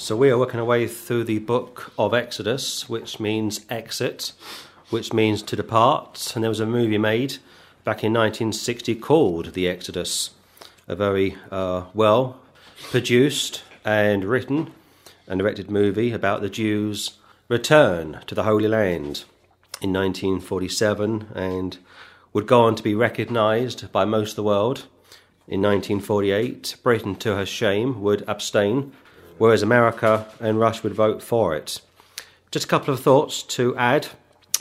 So we are working our way through the book of Exodus, which means exit, which means to depart. And there was a movie made back in 1960 called The Exodus, a very uh, well produced and written and directed movie about the Jews' return to the Holy Land in 1947 and would go on to be recognised by most of the world. In 1948, Britain, to her shame, would abstain whereas America and Russia would vote for it. Just a couple of thoughts to add,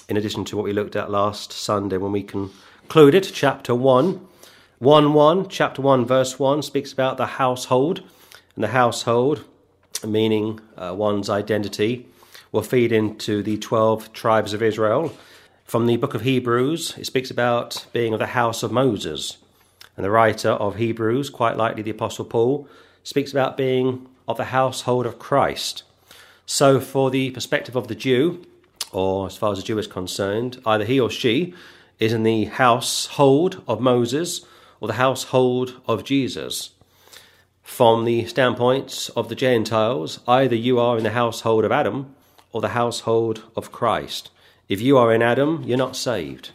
in addition to what we looked at last Sunday when we concluded chapter 1. 1 1, chapter 1, verse 1, speaks about the household, and the household, meaning uh, one's identity, will feed into the 12 tribes of Israel. From the book of Hebrews, it speaks about being of the house of Moses. And the writer of Hebrews, quite likely the Apostle Paul, speaks about being of the household of Christ. So, for the perspective of the Jew, or as far as the Jew is concerned, either he or she is in the household of Moses or the household of Jesus. From the standpoint of the Gentiles, either you are in the household of Adam or the household of Christ. If you are in Adam, you're not saved.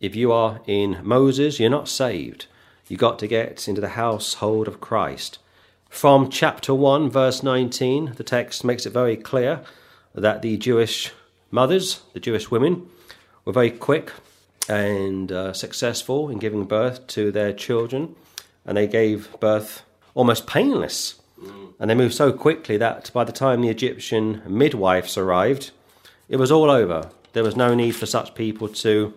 If you are in Moses, you're not saved. You've got to get into the household of Christ. From chapter 1, verse 19, the text makes it very clear that the Jewish mothers, the Jewish women, were very quick and uh, successful in giving birth to their children, and they gave birth almost painless. And they moved so quickly that by the time the Egyptian midwives arrived, it was all over. There was no need for such people to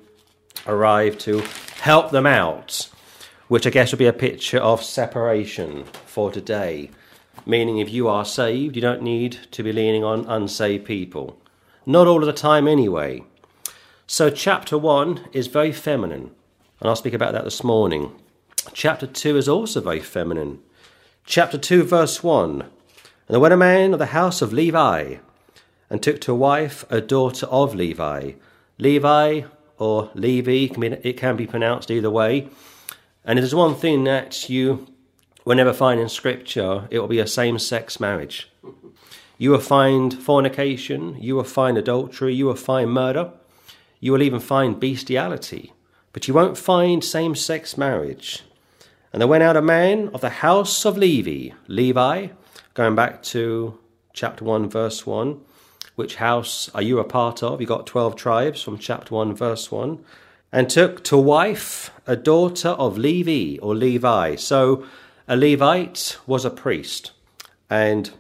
arrive to help them out which I guess would be a picture of separation for today. Meaning, if you are saved, you don't need to be leaning on unsaved people. Not all of the time, anyway. So, chapter 1 is very feminine, and I'll speak about that this morning. Chapter 2 is also very feminine. Chapter 2, verse 1 And there went a man of the house of Levi, and took to wife a daughter of Levi. Levi or Levi, it can be pronounced either way. And it is one thing that you will never find in Scripture, it will be a same sex marriage. You will find fornication, you will find adultery, you will find murder, you will even find bestiality, but you won't find same sex marriage. And there went out a man of the house of Levi, Levi, going back to chapter 1, verse 1. Which house are you a part of? You got 12 tribes from chapter 1, verse 1 and took to wife a daughter of Levi or Levi. So a Levite was a priest. And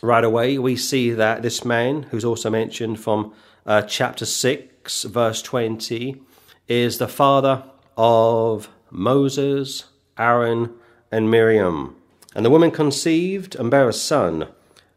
right away we see that this man, who's also mentioned from uh, chapter 6, verse 20, is the father of Moses, Aaron, and Miriam. And the woman conceived and bare a son.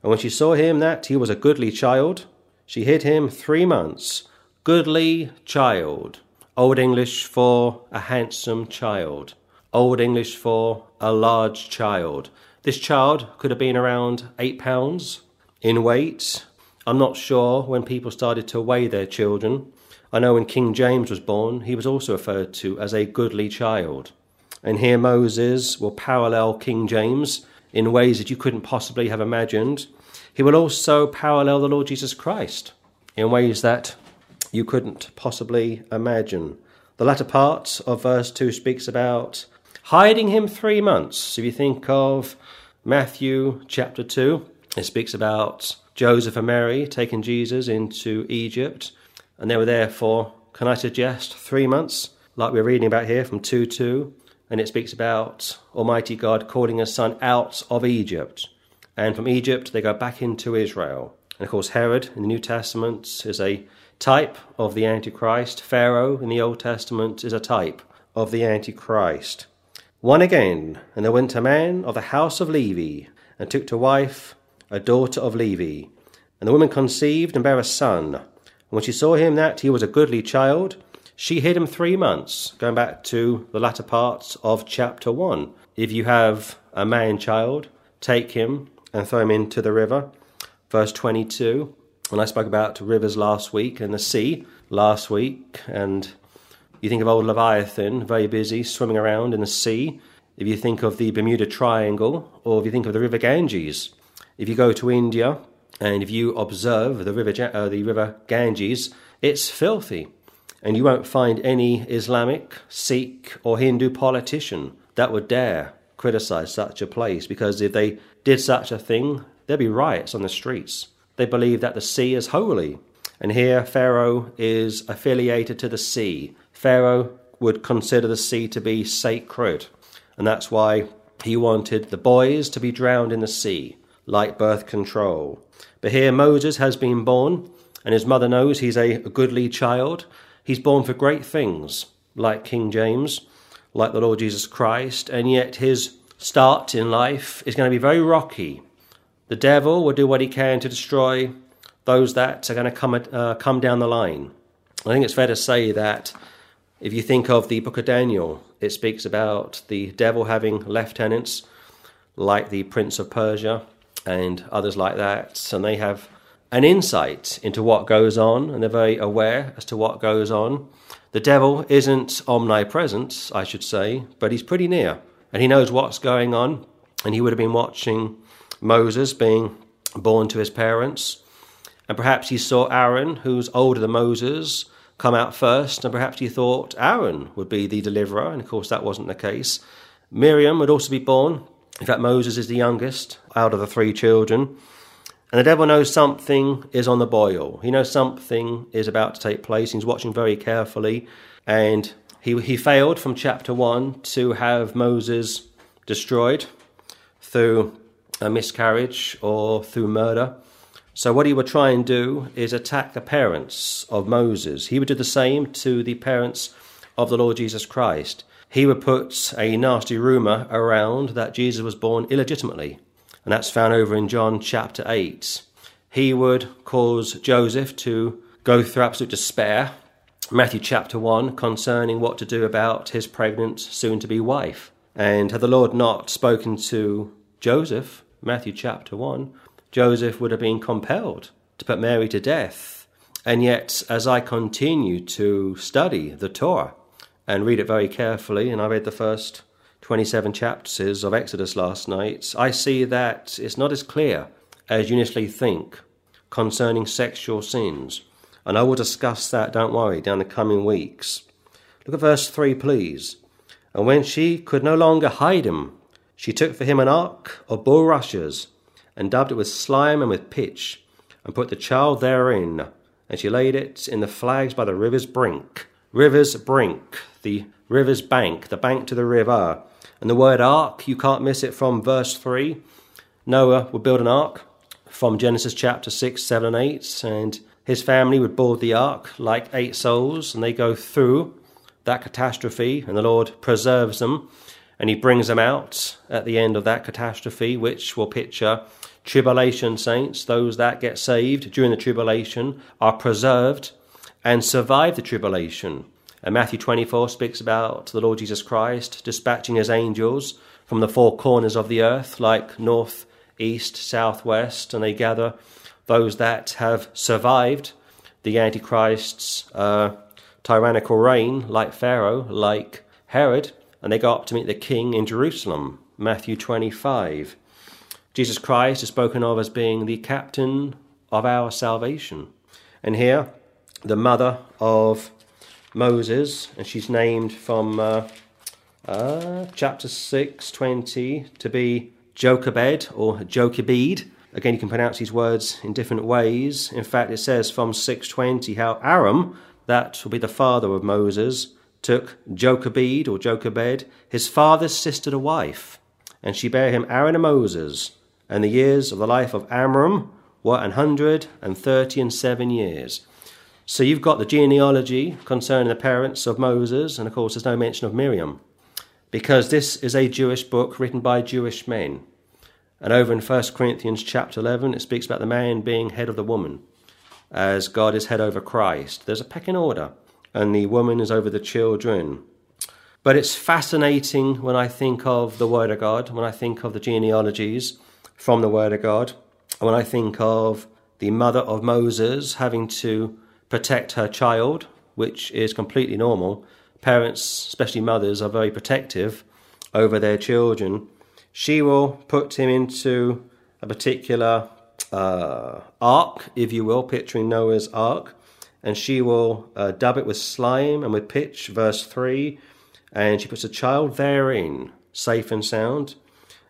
And when she saw him that he was a goodly child, she hid him three months. Goodly child. Old English for a handsome child. Old English for a large child. This child could have been around eight pounds in weight. I'm not sure when people started to weigh their children. I know when King James was born, he was also referred to as a goodly child. And here Moses will parallel King James in ways that you couldn't possibly have imagined. He will also parallel the Lord Jesus Christ in ways that you couldn't possibly imagine. The latter part of verse 2 speaks about hiding him three months. If you think of Matthew chapter 2, it speaks about Joseph and Mary taking Jesus into Egypt, and they were there for, can I suggest, three months, like we're reading about here from 2 2. And it speaks about Almighty God calling his son out of Egypt. And from Egypt, they go back into Israel. And of course, Herod in the New Testament is a type of the Antichrist. Pharaoh in the Old Testament is a type of the Antichrist. One again, and there went a man of the house of Levi, and took to wife a daughter of Levi. And the woman conceived and bare a son. And when she saw him that he was a goodly child, she hid him three months, going back to the latter parts of chapter 1. If you have a man child, take him and throw him into the river. Verse 22 when I spoke about rivers last week and the sea last week, and you think of old Leviathan, very busy swimming around in the sea. If you think of the Bermuda Triangle, or if you think of the River Ganges, If you go to India and if you observe the river, uh, the river Ganges, it's filthy. And you won't find any Islamic, Sikh, or Hindu politician that would dare criticize such a place because if they did such a thing, there'd be riots on the streets. They believe that the sea is holy. And here, Pharaoh is affiliated to the sea. Pharaoh would consider the sea to be sacred. And that's why he wanted the boys to be drowned in the sea, like birth control. But here, Moses has been born, and his mother knows he's a goodly child. He's born for great things, like King James, like the Lord Jesus Christ, and yet his start in life is going to be very rocky. The devil will do what he can to destroy those that are going to come, uh, come down the line. I think it's fair to say that if you think of the book of Daniel, it speaks about the devil having lieutenants like the Prince of Persia and others like that, and they have an insight into what goes on and they're very aware as to what goes on. The devil isn't omnipresent, I should say, but he's pretty near and he knows what's going on. And he would have been watching Moses being born to his parents. And perhaps he saw Aaron, who's older than Moses, come out first, and perhaps he thought Aaron would be the deliverer, and of course that wasn't the case. Miriam would also be born. In fact, Moses is the youngest out of the three children. And the devil knows something is on the boil. He knows something is about to take place. He's watching very carefully. And he, he failed from chapter 1 to have Moses destroyed through a miscarriage or through murder. So, what he would try and do is attack the parents of Moses. He would do the same to the parents of the Lord Jesus Christ. He would put a nasty rumour around that Jesus was born illegitimately, and that's found over in John chapter 8. He would cause Joseph to go through absolute despair, Matthew chapter 1, concerning what to do about his pregnant, soon to be wife. And had the Lord not spoken to Joseph, Matthew chapter 1, Joseph would have been compelled to put Mary to death. And yet, as I continue to study the Torah and read it very carefully, and I read the first 27 chapters of Exodus last night, I see that it's not as clear as you initially think concerning sexual sins. And I will discuss that, don't worry, down the coming weeks. Look at verse 3, please. And when she could no longer hide him, she took for him an ark of bulrushes and dabbed it with slime and with pitch, and put the child therein. And she laid it in the flags by the river's brink. River's brink, the river's bank, the bank to the river. And the word ark, you can't miss it from verse 3. Noah would build an ark from Genesis chapter 6, 7, and 8, and his family would board the ark like eight souls, and they go through that catastrophe, and the Lord preserves them, and he brings them out at the end of that catastrophe, which will picture tribulation saints, those that get saved during the tribulation, are preserved and survive the tribulation. And Matthew 24 speaks about the Lord Jesus Christ dispatching his angels from the four corners of the earth, like north, east, south, west, and they gather those that have survived the Antichrist's uh, tyrannical reign, like Pharaoh, like Herod, and they go up to meet the king in Jerusalem. Matthew 25. Jesus Christ is spoken of as being the captain of our salvation. And here, the mother of Moses, and she's named from uh, uh, chapter 6, 20, to be Jochebed or Jochebed. Again, you can pronounce these words in different ways. In fact, it says from 620 how Aram, that will be the father of Moses, took Jochebed or Jochebed, his father's sister to wife, and she bare him Aaron and Moses and the years of the life of Amram were an hundred and thirty and seven years. So you've got the genealogy concerning the parents of Moses, and of course, there's no mention of Miriam, because this is a Jewish book written by Jewish men. And over in 1 Corinthians chapter 11, it speaks about the man being head of the woman, as God is head over Christ. There's a pecking order, and the woman is over the children. But it's fascinating when I think of the Word of God, when I think of the genealogies, from the Word of God. And when I think of the mother of Moses having to protect her child, which is completely normal, parents, especially mothers, are very protective over their children. She will put him into a particular uh, ark, if you will, picturing Noah's ark, and she will uh, dub it with slime and with pitch, verse 3, and she puts a child therein, safe and sound,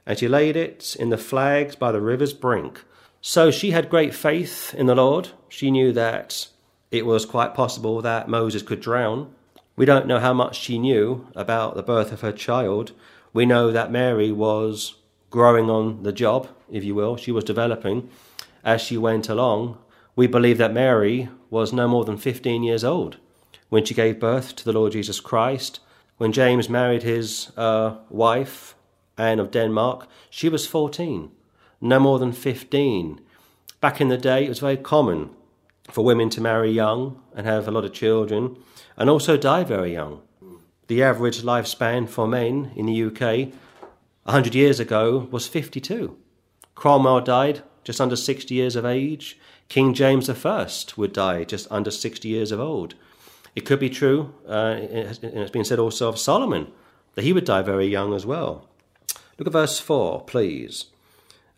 and she laid it in the flags by the river's brink. So she had great faith in the Lord. She knew that it was quite possible that Moses could drown. We don't know how much she knew about the birth of her child. We know that Mary was growing on the job, if you will. She was developing as she went along. We believe that Mary was no more than 15 years old when she gave birth to the Lord Jesus Christ. When James married his uh, wife, Anne of Denmark, she was 14, no more than 15. Back in the day, it was very common for women to marry young and have a lot of children and also die very young. The average lifespan for men in the UK 100 years ago was 52. Cromwell died just under 60 years of age. King James I would die just under 60 years of old. It could be true, uh, it's been said also of Solomon, that he would die very young as well. Look at verse 4, please.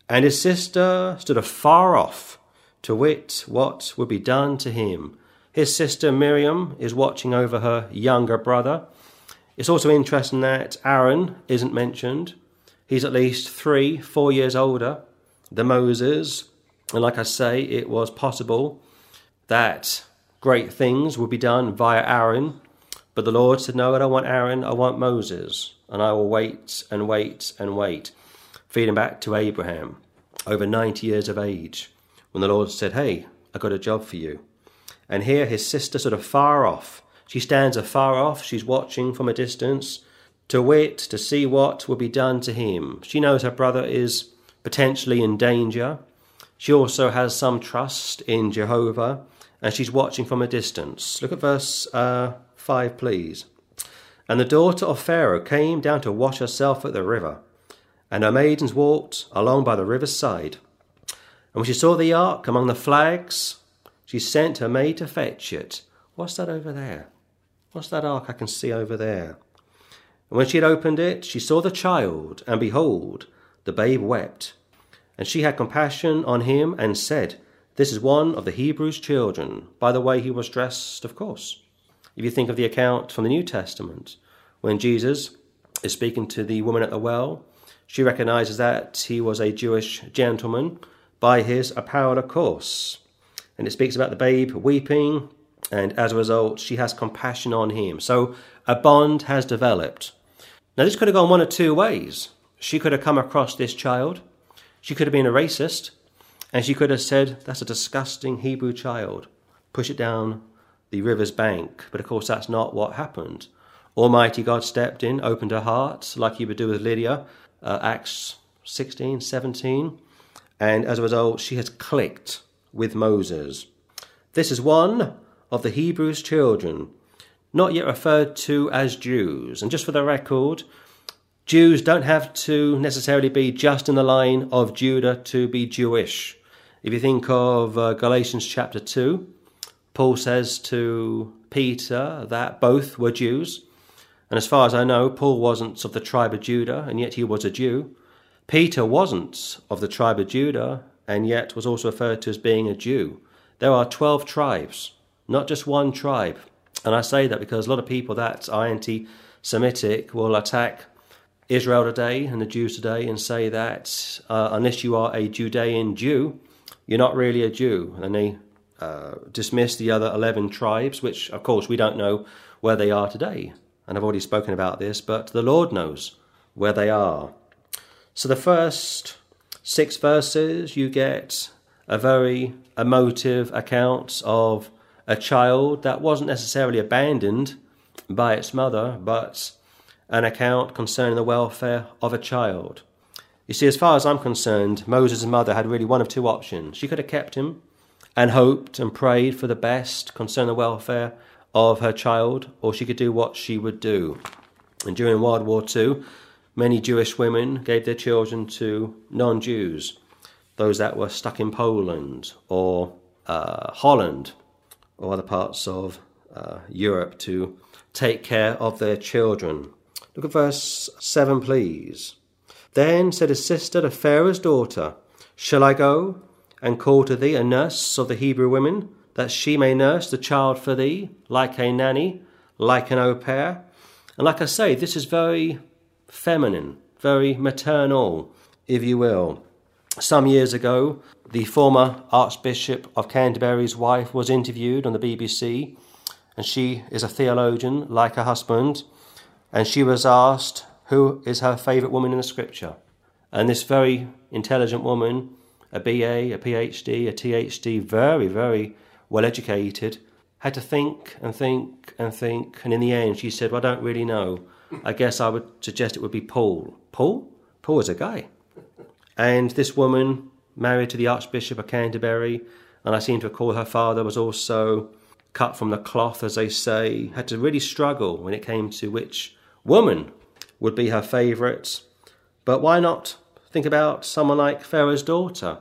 And his sister stood afar off to wit what would be done to him. His sister Miriam is watching over her younger brother. It's also interesting that Aaron isn't mentioned. He's at least three, four years older than Moses. And like I say, it was possible that great things would be done via Aaron. But the Lord said, No, I don't want Aaron, I want Moses. And I will wait and wait and wait. Feeding back to Abraham, over 90 years of age when the Lord said, Hey, I got a job for you. And here his sister sort of far off. She stands afar off, she's watching from a distance, to wit, to see what will be done to him. She knows her brother is potentially in danger. She also has some trust in Jehovah, and she's watching from a distance. Look at verse uh, 5, please. And the daughter of Pharaoh came down to wash herself at the river, and her maidens walked along by the river's side. And when she saw the ark among the flags, she sent her maid to fetch it. What's that over there? What's that ark I can see over there? And when she had opened it, she saw the child, and behold, the babe wept. And she had compassion on him and said, This is one of the Hebrews' children. By the way, he was dressed, of course. If you think of the account from the New Testament, when Jesus is speaking to the woman at the well, she recognizes that he was a Jewish gentleman by his apparel, of course. And it speaks about the babe weeping, and as a result, she has compassion on him. So a bond has developed. Now, this could have gone one of two ways. She could have come across this child, she could have been a racist, and she could have said, That's a disgusting Hebrew child. Push it down the river's bank. But of course, that's not what happened. Almighty God stepped in, opened her heart, like he would do with Lydia, uh, Acts 16, 17 and as a result, she has clicked with Moses. This is one of the Hebrews' children, not yet referred to as Jews. And just for the record, Jews don't have to necessarily be just in the line of Judah to be Jewish. If you think of uh, Galatians chapter 2, Paul says to Peter that both were Jews. And as far as I know, Paul wasn't of the tribe of Judah, and yet he was a Jew. Peter wasn't of the tribe of Judah and yet was also referred to as being a Jew. There are 12 tribes, not just one tribe. And I say that because a lot of people that are anti Semitic will attack Israel today and the Jews today and say that uh, unless you are a Judean Jew, you're not really a Jew. And they uh, dismiss the other 11 tribes, which of course we don't know where they are today. And I've already spoken about this, but the Lord knows where they are. So the first six verses, you get a very emotive account of a child that wasn't necessarily abandoned by its mother, but an account concerning the welfare of a child. You see, as far as I'm concerned, Moses' mother had really one of two options. She could have kept him and hoped and prayed for the best concerning the welfare of her child, or she could do what she would do. And during World War II, Many Jewish women gave their children to non Jews, those that were stuck in Poland or uh, Holland or other parts of uh, Europe to take care of their children. Look at verse 7, please. Then said his sister to Pharaoh's daughter, Shall I go and call to thee a nurse of the Hebrew women, that she may nurse the child for thee, like a nanny, like an au pair? And like I say, this is very feminine, very maternal, if you will. Some years ago, the former Archbishop of Canterbury's wife was interviewed on the BBC, and she is a theologian like her husband, and she was asked who is her favourite woman in the scripture. And this very intelligent woman, a BA, a PhD, a THD, very, very well educated, had to think and think and think, and in the end she said, Well, I don't really know. I guess I would suggest it would be Paul. Paul? Paul is a guy. And this woman, married to the Archbishop of Canterbury, and I seem to recall her father was also cut from the cloth, as they say, had to really struggle when it came to which woman would be her favourite. But why not think about someone like Pharaoh's daughter?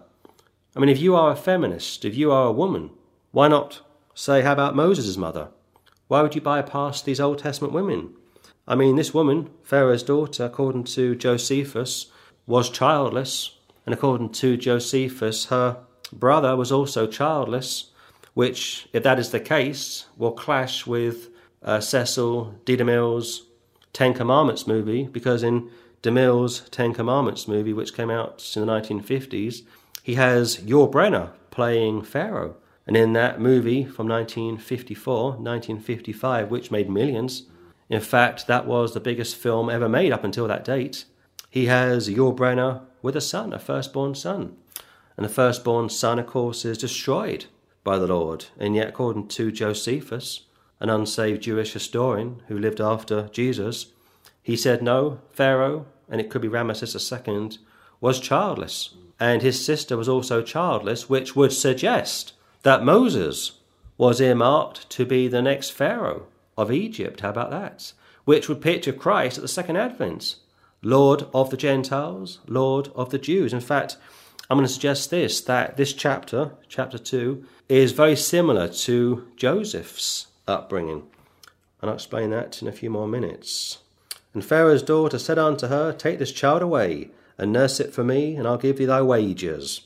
I mean, if you are a feminist, if you are a woman, why not say, how about Moses' mother? Why would you bypass these Old Testament women? I mean, this woman, Pharaoh's daughter, according to Josephus, was childless, and according to Josephus, her brother was also childless, which, if that is the case, will clash with uh, Cecil B. DeMille's Ten Commandments movie, because in DeMille's Ten Commandments movie, which came out in the 1950s, he has Yul Brynner playing Pharaoh. And in that movie from 1954, 1955, which made millions, in fact, that was the biggest film ever made up until that date. He has Yul Brynner with a son, a firstborn son. And the firstborn son, of course, is destroyed by the Lord. And yet, according to Josephus, an unsaved Jewish historian who lived after Jesus, he said, No, Pharaoh, and it could be Ramesses II, was childless. And his sister was also childless, which would suggest that Moses was earmarked to be the next Pharaoh of Egypt. How about that? Which would picture Christ at the second advent. Lord of the Gentiles, Lord of the Jews. In fact, I'm going to suggest this that this chapter, chapter 2, is very similar to Joseph's upbringing. And I'll explain that in a few more minutes. And Pharaoh's daughter said unto her, Take this child away, and nurse it for me, and I'll give thee thy wages.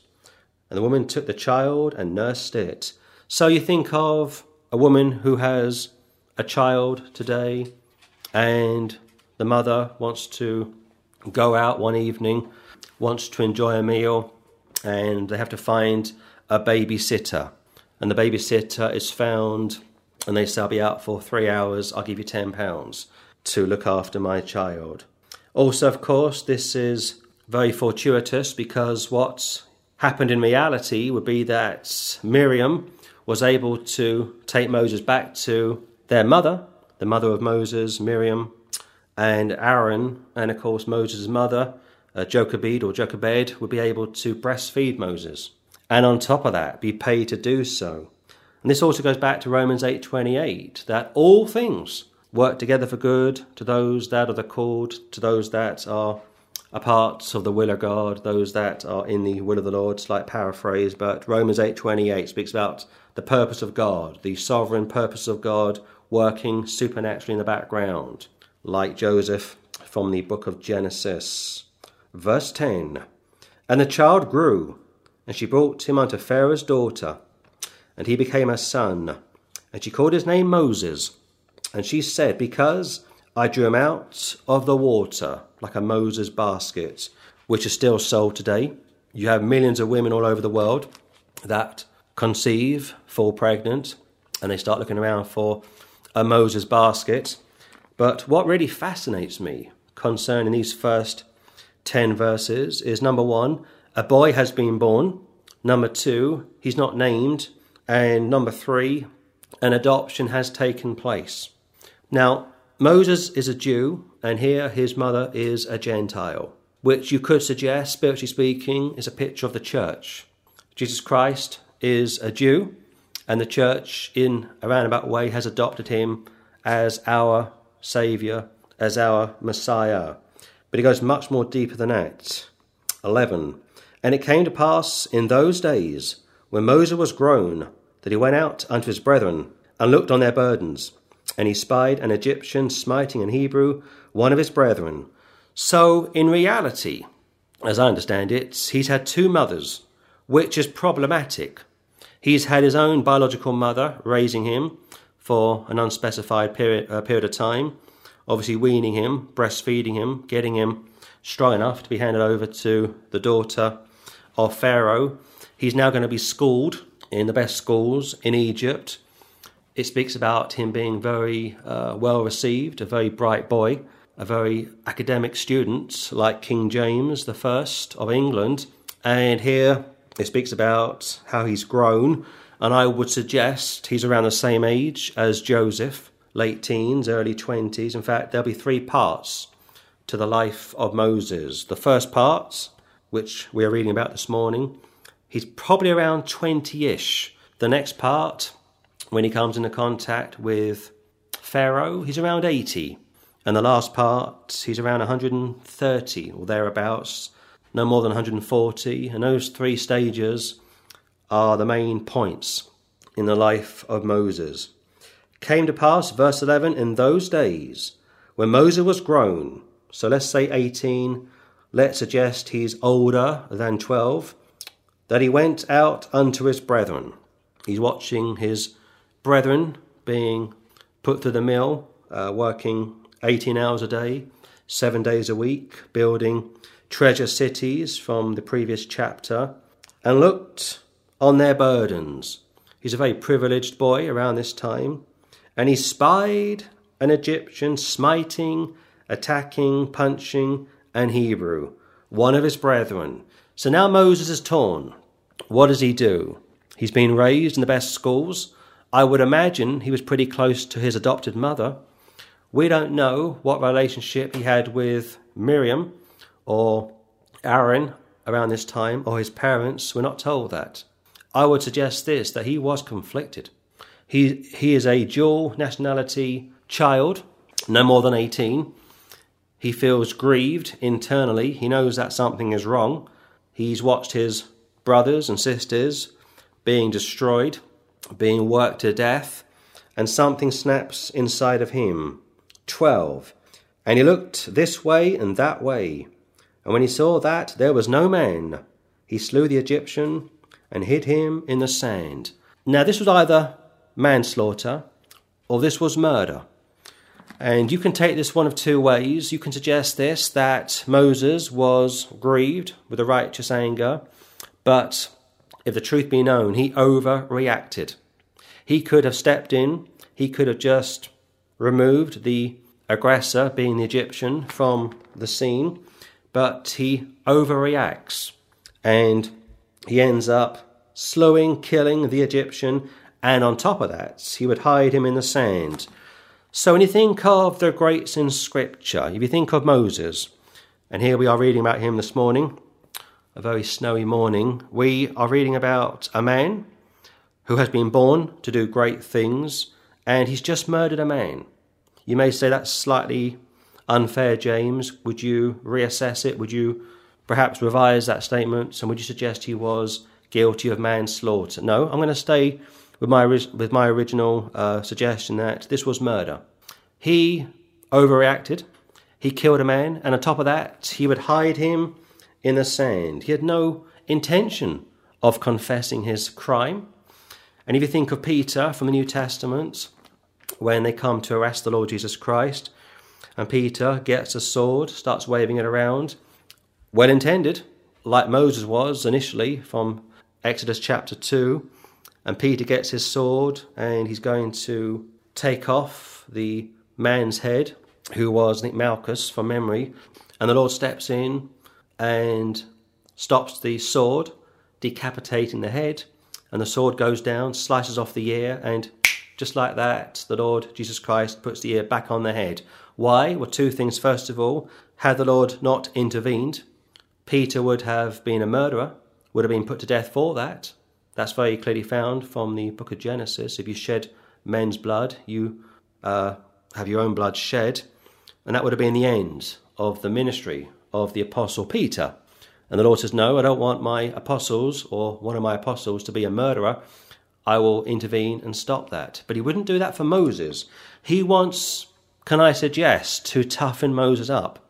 And the woman took the child and nursed it. So you think of a woman who has a child today, and the mother wants to go out one evening, wants to enjoy a meal, and they have to find a babysitter. And the babysitter is found, and they say, I'll be out for three hours, I'll give you £10 to look after my child. Also, of course, this is very fortuitous because what happened in reality would be that Miriam was able to take Moses back to their mother, the mother of Moses, Miriam, and Aaron, and of course Moses' mother, uh, Jochebed or Jochebed, would be able to breastfeed Moses, and on top of that, be paid to do so. And this also goes back to Romans 8:28, that all things work together for good to those that are the called, to those that are a part of the will of God, those that are in the will of the Lord. Slight paraphrase, but Romans 8:28 speaks about the purpose of God, the sovereign purpose of God working supernaturally in the background like Joseph from the book of Genesis. Verse 10 And the child grew, and she brought him unto Pharaoh's daughter, and he became her son. And she called his name Moses. And she said, Because I drew him out of the water like a Moses basket, which is still sold today. You have millions of women all over the world that conceive, fall pregnant, and they start looking around for a Moses basket. But what really fascinates me concerning these first 10 verses is number one, a boy has been born. Number two, he's not named. And number three, an adoption has taken place. Now, Moses is a Jew, and here his mother is a Gentile, which you could suggest, spiritually speaking, is a picture of the church. Jesus Christ is a Jew, and the church, in a roundabout way, has adopted him as our Saviour, as our Messiah. But it goes much more deeper than that. 11. And it came to pass in those days, when Moses was grown, that he went out unto his brethren, and looked on their burdens. And he spied an Egyptian smiting an Hebrew, one of his brethren. So, in reality, as I understand it, he's had two mothers, which is problematic. He's had his own biological mother raising him for an unspecified period, uh, period of time, obviously weaning him, breastfeeding him, getting him strong enough to be handed over to the daughter of Pharaoh. He's now going to be schooled in the best schools in Egypt. It speaks about him being very uh, well received, a very bright boy, a very academic student like King James I of England. And here it speaks about how he's grown, and I would suggest he's around the same age as Joseph, late teens, early 20s. In fact, there'll be three parts to the life of Moses. The first part, which we are reading about this morning, he's probably around 20 ish. The next part, when he comes into contact with Pharaoh, he's around 80. And the last part, he's around 130 or thereabouts, no more than 140. And those three stages are the main points in the life of Moses. Came to pass, verse 11, in those days when Moses was grown, so let's say 18, let's suggest he's older than 12, that he went out unto his brethren. He's watching his brethren being put through the mill, uh, working 18 hours a day, seven days a week, building treasure cities from the previous chapter, and looked on their burdens. He's a very privileged boy around this time, and he spied an Egyptian smiting attacking, punching, an Hebrew, one of his brethren. So now Moses is torn. What does he do? He's been raised in the best schools. I would imagine he was pretty close to his adopted mother. We don't know what relationship he had with Miriam or Aaron around this time, or his parents. We're not told that. I would suggest this that he was conflicted. He, he is a dual nationality child, no more than 18. He feels grieved internally. He knows that something is wrong. He's watched his brothers and sisters being destroyed, being worked to death, and something snaps inside of him. 12. And he looked this way and that way. And when he saw that there was no man, he slew the Egyptian and hid him in the sand. Now, this was either manslaughter or this was murder. And you can take this one of two ways. You can suggest this that Moses was grieved with a righteous anger, but if the truth be known, he overreacted. He could have stepped in, he could have just removed the aggressor, being the Egyptian, from the scene, but he overreacts and he ends up slowing, killing the Egyptian, and on top of that, he would hide him in the sand so when you think of the greats in Scripture, if you think of Moses, and here we are reading about him this morning, a very snowy morning, we are reading about a man who has been born to do great things, and he's just murdered a man. You may say that's slightly unfair, James. Would you reassess it? Would you perhaps revise that statement? And would you suggest he was guilty of manslaughter? No, I'm going to stay with my, with my original uh, suggestion that this was murder. He overreacted. He killed a man, and on top of that, he would hide him in the sand. He had no intention of confessing his crime. And if you think of Peter from the New Testament, when they come to arrest the Lord Jesus Christ, and Peter gets a sword, starts waving it around, well intended, like Moses was initially from Exodus chapter 2, and Peter gets his sword and he's going to take off the man's head, who was, I Malchus from memory. And the Lord steps in and stops the sword, decapitating the head. And the sword goes down, slices off the ear, and just like that, the Lord Jesus Christ puts the ear back on the head. Why? Well, two things. First of all, had the Lord not intervened, Peter would have been a murderer, would have been put to death for that. That's very clearly found from the book of Genesis. If you shed men's blood, you uh, have your own blood shed. And that would have been the end of the ministry of the Apostle Peter. And the Lord says, No, I don't want my apostles or one of my apostles to be a murderer. I will intervene and stop that. But he wouldn't do that for Moses. He wants, can I suggest, to toughen Moses up.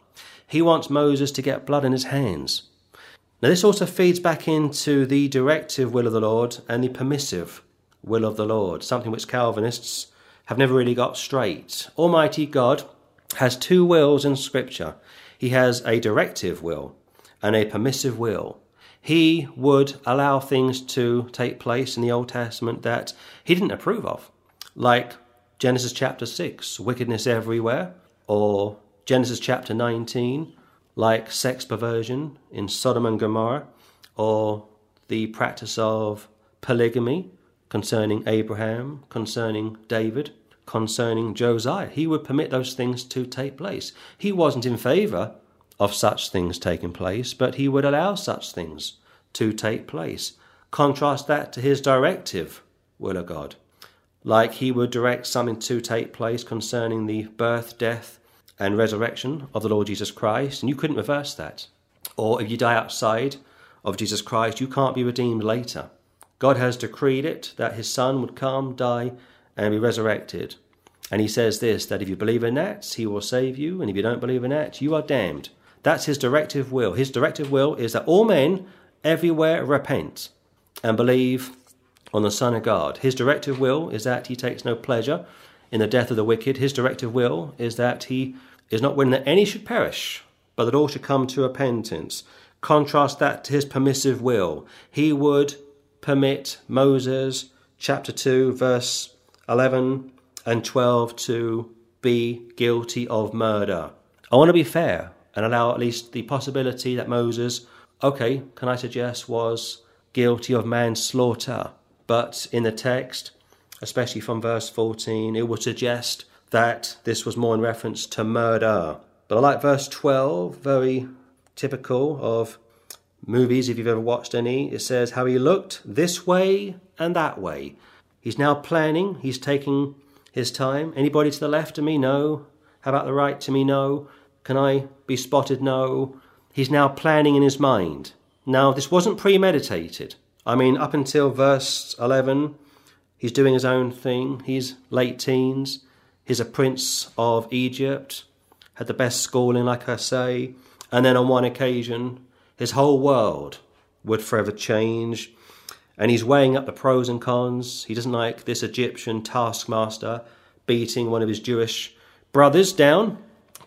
He wants Moses to get blood in his hands. Now, this also feeds back into the directive will of the Lord and the permissive will of the Lord, something which Calvinists have never really got straight. Almighty God has two wills in Scripture He has a directive will and a permissive will. He would allow things to take place in the Old Testament that He didn't approve of, like Genesis chapter 6, wickedness everywhere, or Genesis chapter 19, like sex perversion in Sodom and Gomorrah, or the practice of polygamy concerning Abraham, concerning David, concerning Josiah. He would permit those things to take place. He wasn't in favour of such things taking place, but he would allow such things to take place. Contrast that to his directive will of God. Like he would direct something to take place concerning the birth, death, and resurrection of the Lord Jesus Christ, and you couldn't reverse that. Or if you die outside of Jesus Christ, you can't be redeemed later. God has decreed it that his Son would come, die, and be resurrected. And he says this that if you believe in that, he will save you, and if you don't believe in that, you are damned. That's his directive will. His directive will is that all men everywhere repent and believe on the Son of God. His directive will is that he takes no pleasure in the death of the wicked. His directive will is that he is not willing that any should perish, but that all should come to repentance. Contrast that to his permissive will. He would permit Moses, chapter 2, verse 11 and 12, to be guilty of murder. I want to be fair and allow at least the possibility that Moses, okay, can I suggest, was guilty of manslaughter. But in the text, especially from verse 14, it would suggest that this was more in reference to murder. But I like verse 12, very typical of movies, if you've ever watched any. It says how he looked this way and that way. He's now planning, he's taking his time. Anybody to the left of me? No. How about the right to me? No. Can I be spotted? No. He's now planning in his mind. Now, this wasn't premeditated. I mean, up until verse 11, he's doing his own thing. He's late teens. He's a prince of Egypt, had the best schooling, like I say. And then on one occasion, his whole world would forever change. And he's weighing up the pros and cons. He doesn't like this Egyptian taskmaster beating one of his Jewish brothers down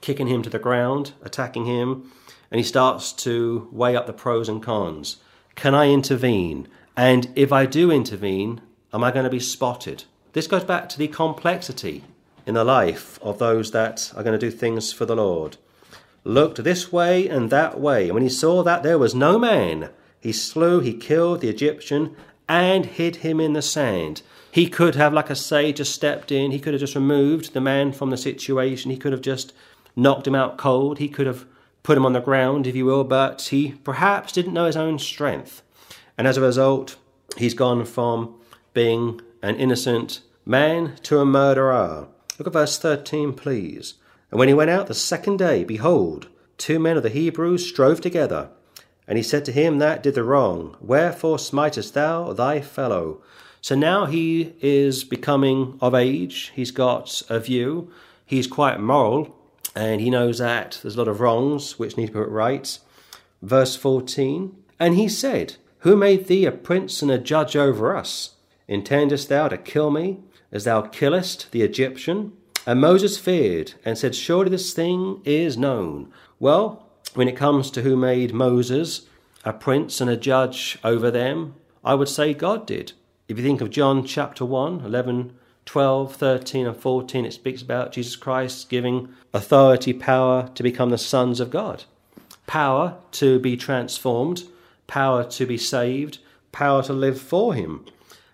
kicking him to the ground, attacking him, and he starts to weigh up the pros and cons. Can I intervene? And if I do intervene, am I going to be spotted? This goes back to the complexity in the life of those that are going to do things for the Lord. Looked this way and that way, and when he saw that there was no man, he slew, he killed the Egyptian, and hid him in the sand. He could have, like I say, just stepped in. He could have just removed the man from the situation. He could have just knocked him out cold. He could have put him on the ground, if you will, but he perhaps didn't know his own strength. And as a result, he's gone from being an innocent man to a murderer. Look at verse 13, please. And when he went out the second day, behold, two men of the Hebrews strove together. And he said to him that did the wrong, Wherefore smitest thou thy fellow? So now he is becoming of age. He's got a view. He's quite moral and he knows that there's a lot of wrongs which need to be put right. Verse 14 And he said, Who made thee a prince and a judge over us? Intendest thou to kill me, as thou killest the Egyptian? And Moses feared and said, Surely this thing is known. Well, when it comes to who made Moses a prince and a judge over them, I would say God did. If you think of John chapter 1, 11 12, 13, and 14, it speaks about Jesus Christ giving authority, power to become the sons of God, power to be transformed, power to be saved, power to live for Him.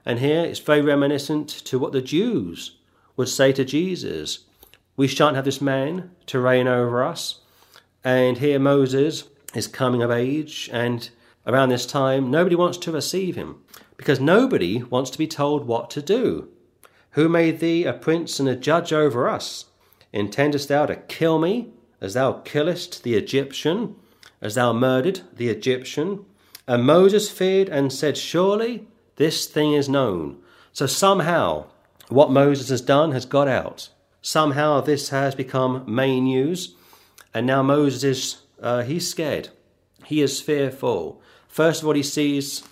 And here it's very reminiscent to what the Jews would say to Jesus We shan't have this man to reign over us. And here Moses is coming of age, and around this time, nobody wants to receive him because nobody wants to be told what to do. Who made thee a prince and a judge over us? Intendest thou to kill me, as thou killest the Egyptian, as thou murdered the Egyptian? And Moses feared and said, Surely this thing is known. So somehow what Moses has done has got out. Somehow this has become main news, and now Moses is uh, he's scared. He is fearful. First of all, he sees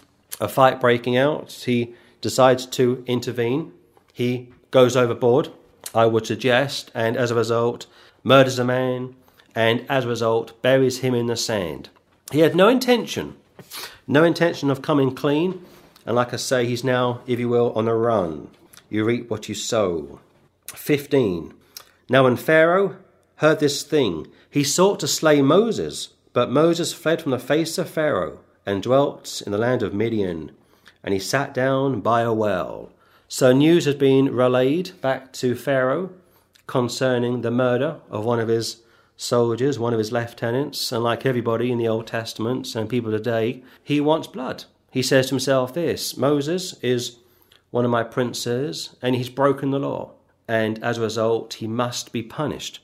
a fight breaking out. He decides to intervene. He goes overboard, I would suggest, and as a result, murders a man, and as a result, buries him in the sand. He had no intention, no intention of coming clean, and like I say, he's now, if you will, on a run. You reap what you sow. 15. Now, when Pharaoh heard this thing, he sought to slay Moses, but Moses fled from the face of Pharaoh and dwelt in the land of Midian, and he sat down by a well. So news has been relayed back to Pharaoh concerning the murder of one of his soldiers, one of his lieutenants, and like everybody in the Old Testament and people today, he wants blood. He says to himself this Moses is one of my princes, and he's broken the law, and as a result, he must be punished.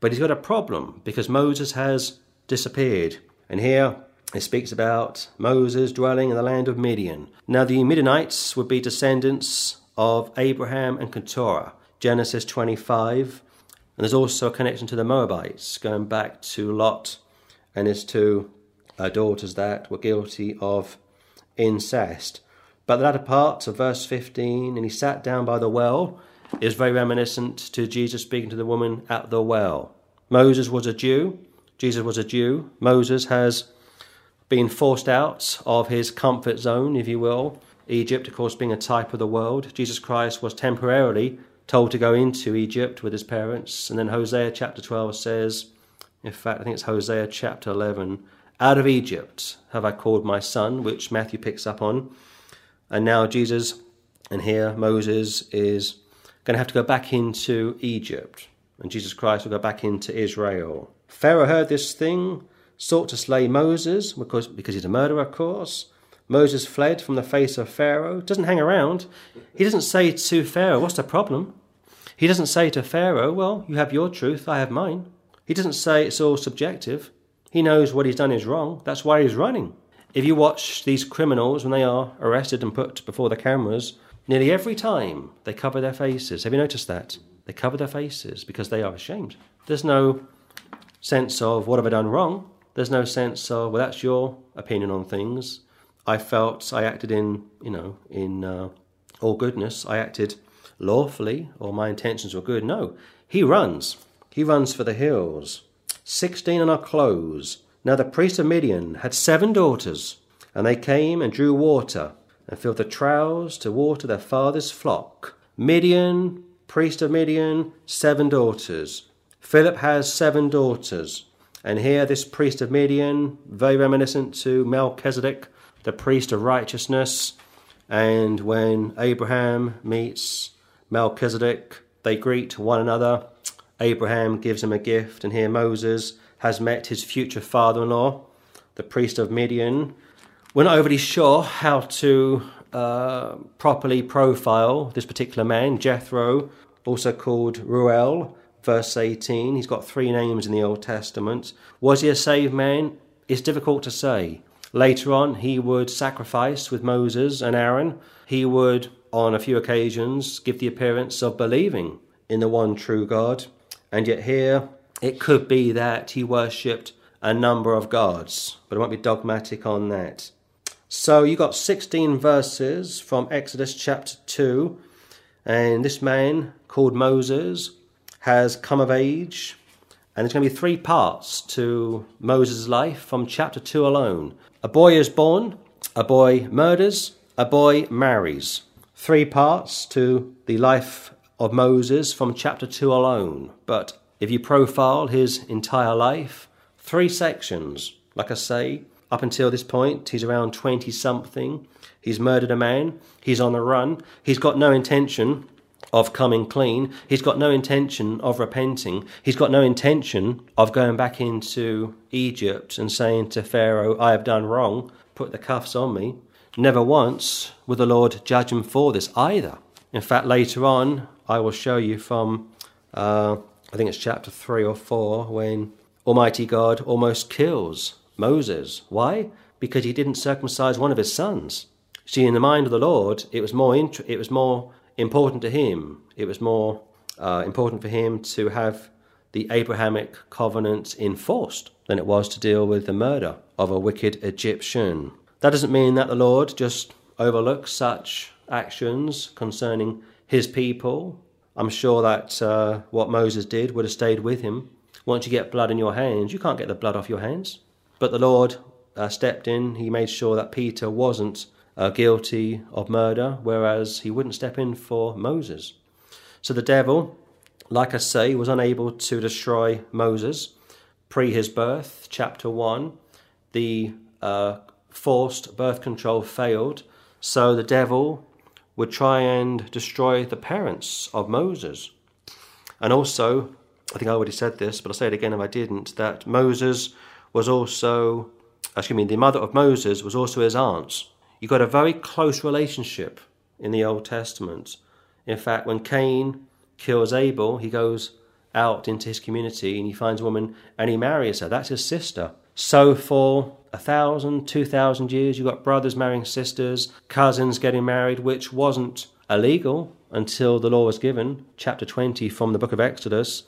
But he's got a problem because Moses has disappeared. And here it speaks about Moses dwelling in the land of Midian. Now, the Midianites would be descendants of Abraham and Keturah, Genesis 25. And there's also a connection to the Moabites, going back to Lot and his two uh, daughters that were guilty of incest. But the latter part of verse 15, and he sat down by the well, is very reminiscent to Jesus speaking to the woman at the well. Moses was a Jew. Jesus was a Jew. Moses has been forced out of his comfort zone, if you will. Egypt, of course, being a type of the world. Jesus Christ was temporarily told to go into Egypt with his parents. And then Hosea chapter 12 says, in fact, I think it's Hosea chapter 11, out of Egypt have I called my son, which Matthew picks up on. And now Jesus, and here Moses is going to have to go back into Egypt. And Jesus Christ will go back into Israel. Pharaoh heard this thing, sought to slay Moses, because, because he's a murderer, of course. Moses fled from the face of Pharaoh. Doesn't hang around. He doesn't say to Pharaoh, What's the problem? He doesn't say to Pharaoh, Well, you have your truth, I have mine. He doesn't say it's all subjective. He knows what he's done is wrong. That's why he's running. If you watch these criminals when they are arrested and put before the cameras, nearly every time they cover their faces. Have you noticed that? They cover their faces because they are ashamed. There's no sense of what have I done wrong. There's no sense of well, that's your opinion on things. I felt I acted in you know in uh, all goodness. I acted lawfully, or my intentions were good. No, he runs. He runs for the hills. Sixteen in our clothes. Now the priest of Midian had seven daughters, and they came and drew water, and filled the troughs to water their father's flock. Midian, priest of Midian, seven daughters. Philip has seven daughters. And here, this priest of Midian, very reminiscent to Melchizedek, the priest of righteousness. And when Abraham meets Melchizedek, they greet one another. Abraham gives him a gift, and here Moses has met his future father in law, the priest of Midian. We're not overly sure how to uh, properly profile this particular man, Jethro, also called Ruel, verse 18. He's got three names in the Old Testament. Was he a saved man? It's difficult to say. Later on, he would sacrifice with Moses and Aaron. He would, on a few occasions, give the appearance of believing in the one true God. And yet, here, it could be that he worshipped a number of gods, but I won't be dogmatic on that. So you got 16 verses from Exodus chapter 2, and this man called Moses has come of age, and there's going to be three parts to Moses' life from chapter 2 alone. A boy is born, a boy murders, a boy marries. Three parts to the life of Moses from chapter 2 alone, but if you profile his entire life, three sections, like I say, up until this point, he's around 20 something. He's murdered a man. He's on the run. He's got no intention of coming clean. He's got no intention of repenting. He's got no intention of going back into Egypt and saying to Pharaoh, I have done wrong, put the cuffs on me. Never once will the Lord judge him for this either. In fact, later on, I will show you from uh, I think it's chapter 3 or 4, when Almighty God almost kills Moses. Why? Because he didn't circumcise one of his sons. See, in the mind of the Lord, it was more, int- it was more important to him, it was more uh, important for him to have the Abrahamic covenant enforced than it was to deal with the murder of a wicked Egyptian. That doesn't mean that the Lord just overlooks such actions concerning his people. I'm sure that uh, what Moses did would have stayed with him. Once you get blood in your hands, you can't get the blood off your hands. But the Lord uh, stepped in. He made sure that Peter wasn't uh, guilty of murder, whereas he wouldn't step in for Moses. So the devil, like I say, was unable to destroy Moses pre his birth. Chapter 1 the uh, forced birth control failed, so the devil would try and destroy the parents of Moses. And also, I think I already said this, but I'll say it again if I didn't, that Moses was also, excuse me, the mother of Moses was also his aunt. You got a very close relationship in the Old Testament. In fact, when Cain kills Abel, he goes out into his community and he finds a woman and he marries her. That's his sister. So for a thousand, two thousand years, you've got brothers marrying sisters, cousins getting married, which wasn't illegal until the law was given. Chapter 20 from the book of Exodus.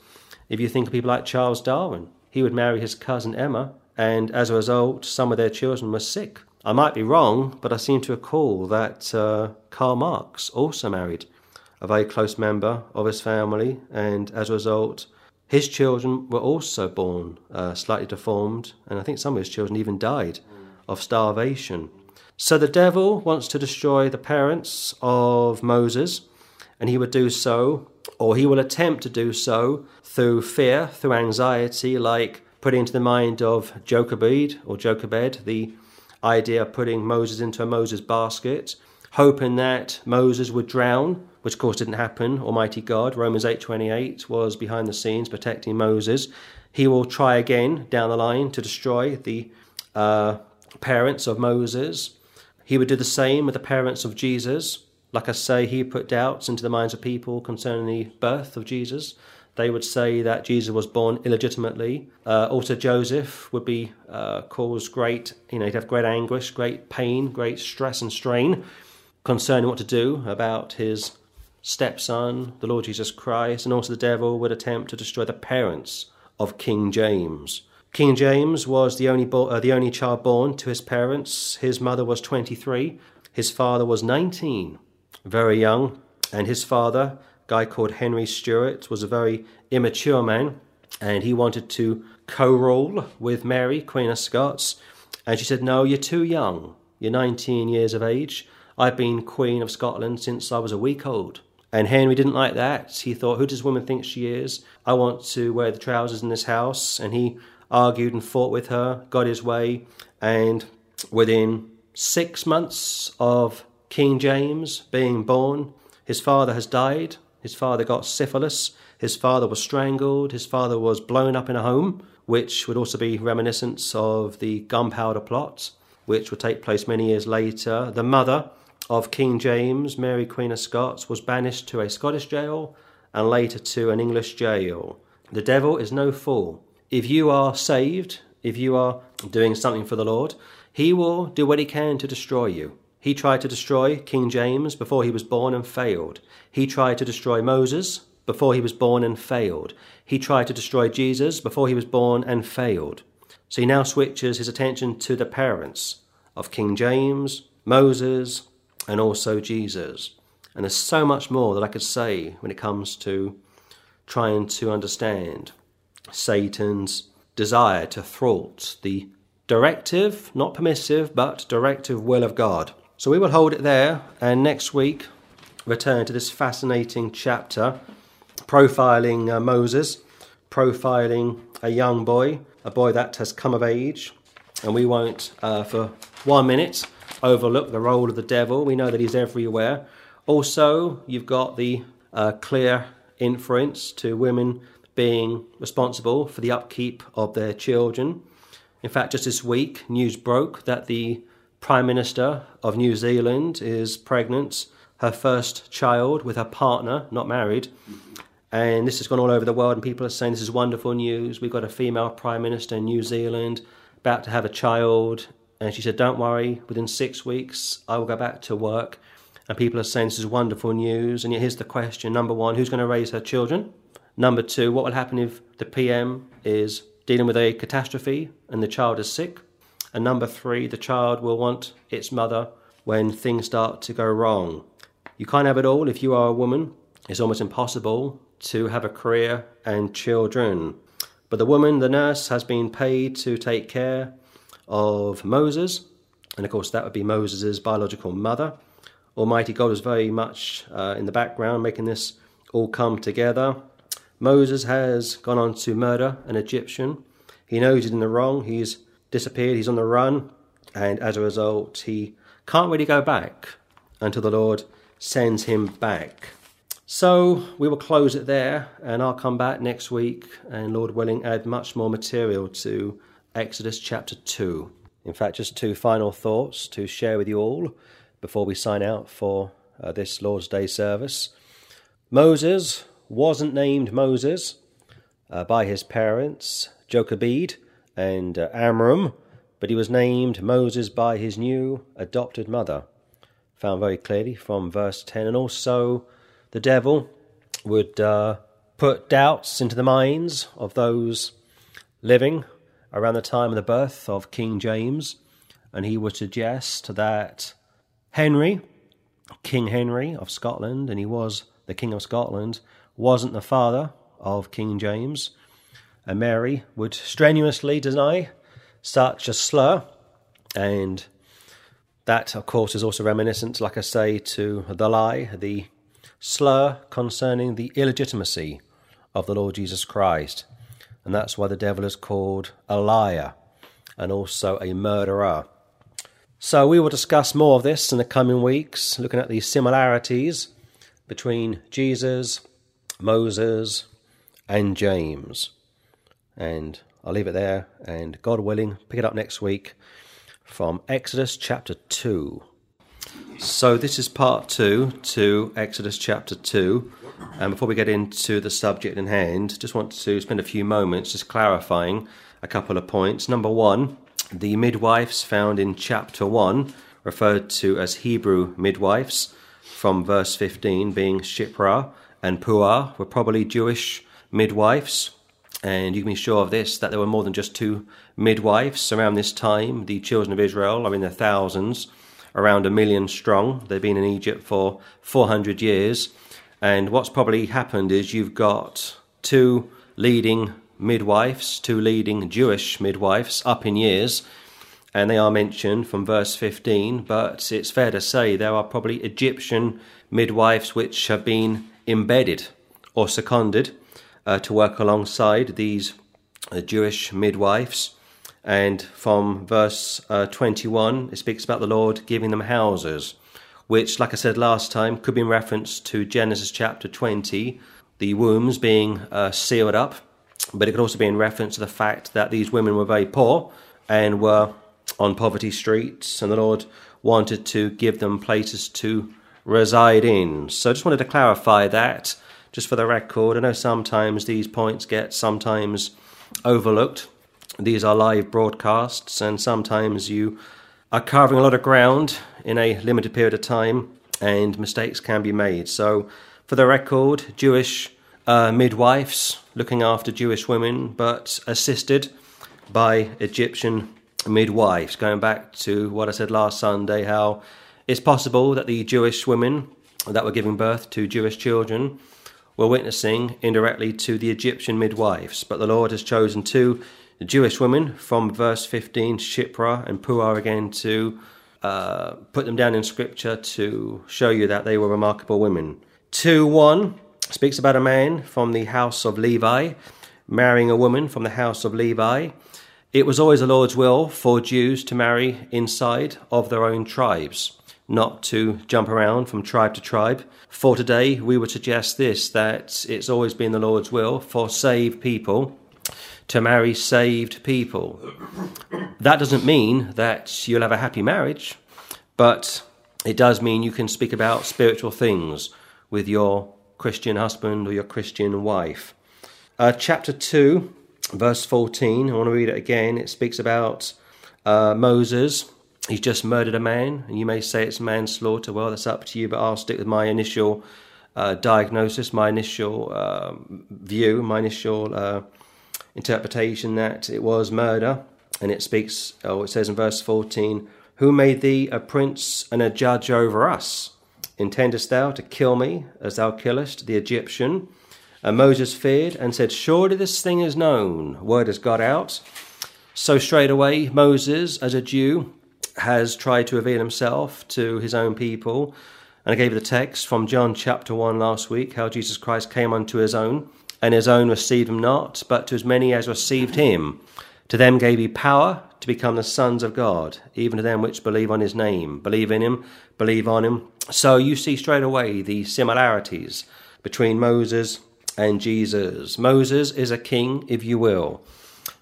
If you think of people like Charles Darwin, he would marry his cousin Emma, and as a result, some of their children were sick. I might be wrong, but I seem to recall that uh, Karl Marx also married a very close member of his family, and as a result, his children were also born uh, slightly deformed, and I think some of his children even died of starvation. So the devil wants to destroy the parents of Moses, and he would do so, or he will attempt to do so, through fear, through anxiety, like putting into the mind of Jochebed or Jochebed the idea of putting Moses into a Moses basket, hoping that Moses would drown which of course didn't happen. Almighty God, Romans 8:28 was behind the scenes protecting Moses. He will try again down the line to destroy the uh, parents of Moses. He would do the same with the parents of Jesus. Like I say, he put doubts into the minds of people concerning the birth of Jesus. They would say that Jesus was born illegitimately. Uh, also, Joseph would be uh, caused great, you know, he'd have great anguish, great pain, great stress and strain concerning what to do about his stepson, the Lord Jesus Christ, and also the devil would attempt to destroy the parents of King James. King James was the only, bo- uh, the only child born to his parents. His mother was 23, his father was 19, very young, and his father, a guy called Henry Stuart, was a very immature man, and he wanted to co rule with Mary, Queen of Scots. And she said, No, you're too young. You're 19 years of age. I've been Queen of Scotland since I was a week old. And Henry didn't like that. He thought, who does woman think she is? I want to wear the trousers in this house. And he argued and fought with her, got his way. And within six months of King James being born, his father has died. His father got syphilis. His father was strangled. His father was blown up in a home, which would also be reminiscence of the gunpowder plot, which would take place many years later. The mother of King James, Mary Queen of Scots, was banished to a Scottish jail and later to an English jail. The devil is no fool. If you are saved, if you are doing something for the Lord, he will do what he can to destroy you. He tried to destroy King James before he was born and failed. He tried to destroy Moses before he was born and failed. He tried to destroy Jesus before he was born and failed. So he now switches his attention to the parents of King James, Moses, and also Jesus. And there's so much more that I could say when it comes to trying to understand Satan's desire to thwart the directive, not permissive, but directive will of God. So we will hold it there, and next week return to this fascinating chapter profiling uh, Moses, profiling a young boy, a boy that has come of age. And we won't, uh, for one minute, overlook the role of the devil. We know that he's everywhere. Also, you've got the uh, clear inference to women being responsible for the upkeep of their children. In fact, just this week, news broke that the Prime Minister of New Zealand is pregnant, her first child with her partner, not married. And this has gone all over the world, and people are saying this is wonderful news. We've got a female Prime Minister in New Zealand about to have a child, and she said, Don't worry, within six weeks, I will go back to work. And people are saying this is wonderful news. And yet, here's the question number one, who's going to raise her children? Number two, what will happen if the PM is dealing with a catastrophe and the child is sick? And number three, the child will want its mother when things start to go wrong. You can't have it all if you are a woman. It's almost impossible to have a career and children. But the woman, the nurse, has been paid to take care of Moses, and of course, that would be Moses' biological mother. Almighty God is very much uh, in the background, making this all come together. Moses has gone on to murder an Egyptian. He knows he's in the wrong. He's disappeared. He's on the run. And as a result, he can't really go back until the Lord sends him back. So we will close it there, and I'll come back next week and, Lord willing, add much more material to Exodus chapter 2. In fact, just two final thoughts to share with you all before we sign out for uh, this Lord's Day service. Moses wasn't named Moses uh, by his parents, Jochebed and uh, Amram, but he was named Moses by his new adopted mother. Found very clearly from verse 10. And also, the devil would uh, put doubts into the minds of those living around the time of the birth of King James, and he would suggest that Henry, King Henry of Scotland, and he was the King of Scotland, wasn't the father of King James, and Mary would strenuously deny such a slur, and that, of course, is also reminiscent, like I say, to the lie, the slur concerning the illegitimacy of the Lord Jesus Christ. And that's why the devil is called a liar and also a murderer. So we will discuss more of this in the coming weeks, looking at the similarities between Jesus, Moses, and James. And I'll leave it there, and God willing, pick it up next week from Exodus chapter 2. So, this is part two to Exodus chapter 2. And before we get into the subject in hand, just want to spend a few moments just clarifying a couple of points. Number one, the midwives found in chapter 1, referred to as Hebrew midwives, from verse 15, being Shiphrah and Puah, were probably Jewish midwives. And you can be sure of this that there were more than just two midwives around this time. The children of Israel are in their thousands, around a million strong. They've been in Egypt for 400 years. And what's probably happened is you've got two leading midwives, two leading Jewish midwives up in years, and they are mentioned from verse 15. But it's fair to say there are probably Egyptian midwives which have been embedded or seconded uh, to work alongside these uh, Jewish midwives. And from verse uh, 21, it speaks about the Lord giving them houses which, like I said last time, could be in reference to Genesis chapter 20, the wombs being uh, sealed up, but it could also be in reference to the fact that these women were very poor and were on poverty streets, and the Lord wanted to give them places to reside in. So I just wanted to clarify that, just for the record. I know sometimes these points get sometimes overlooked. These are live broadcasts, and sometimes you are covering a lot of ground in a limited period of time, and mistakes can be made. So, for the record, Jewish uh, midwives looking after Jewish women, but assisted by Egyptian midwives. Going back to what I said last Sunday, how it's possible that the Jewish women that were giving birth to Jewish children were witnessing indirectly to the Egyptian midwives, but the Lord has chosen two the Jewish women from verse 15, Shiphrah and Puah again, to uh, put them down in scripture to show you that they were remarkable women. 2 1 speaks about a man from the house of Levi marrying a woman from the house of Levi. It was always the Lord's will for Jews to marry inside of their own tribes, not to jump around from tribe to tribe. For today, we would suggest this that it's always been the Lord's will for saved people to marry saved people. That doesn't mean that you'll have a happy marriage, but it does mean you can speak about spiritual things with your Christian husband or your Christian wife. Uh, chapter 2, verse 14, I want to read it again. It speaks about uh, Moses. He's just murdered a man, and you may say it's manslaughter. Well, that's up to you, but I'll stick with my initial uh, diagnosis, my initial um, view, my initial uh, interpretation that it was murder. and it speaks, oh, it says in verse 14, Who made thee a prince and a judge over us? Intendest thou to kill me as thou killest the Egyptian? And Moses feared and said, Surely this thing is known. Word has got out. So straightway, Moses, as a Jew, has tried to reveal himself to his own people. And I gave the text from John chapter 1 last week how Jesus Christ came unto his own, and his own received him not, but to as many as received him. To them gave he power to become the sons of God, even to them which believe on his name. Believe in him, believe on him. So you see straight away the similarities between Moses and Jesus. Moses is a king, if you will.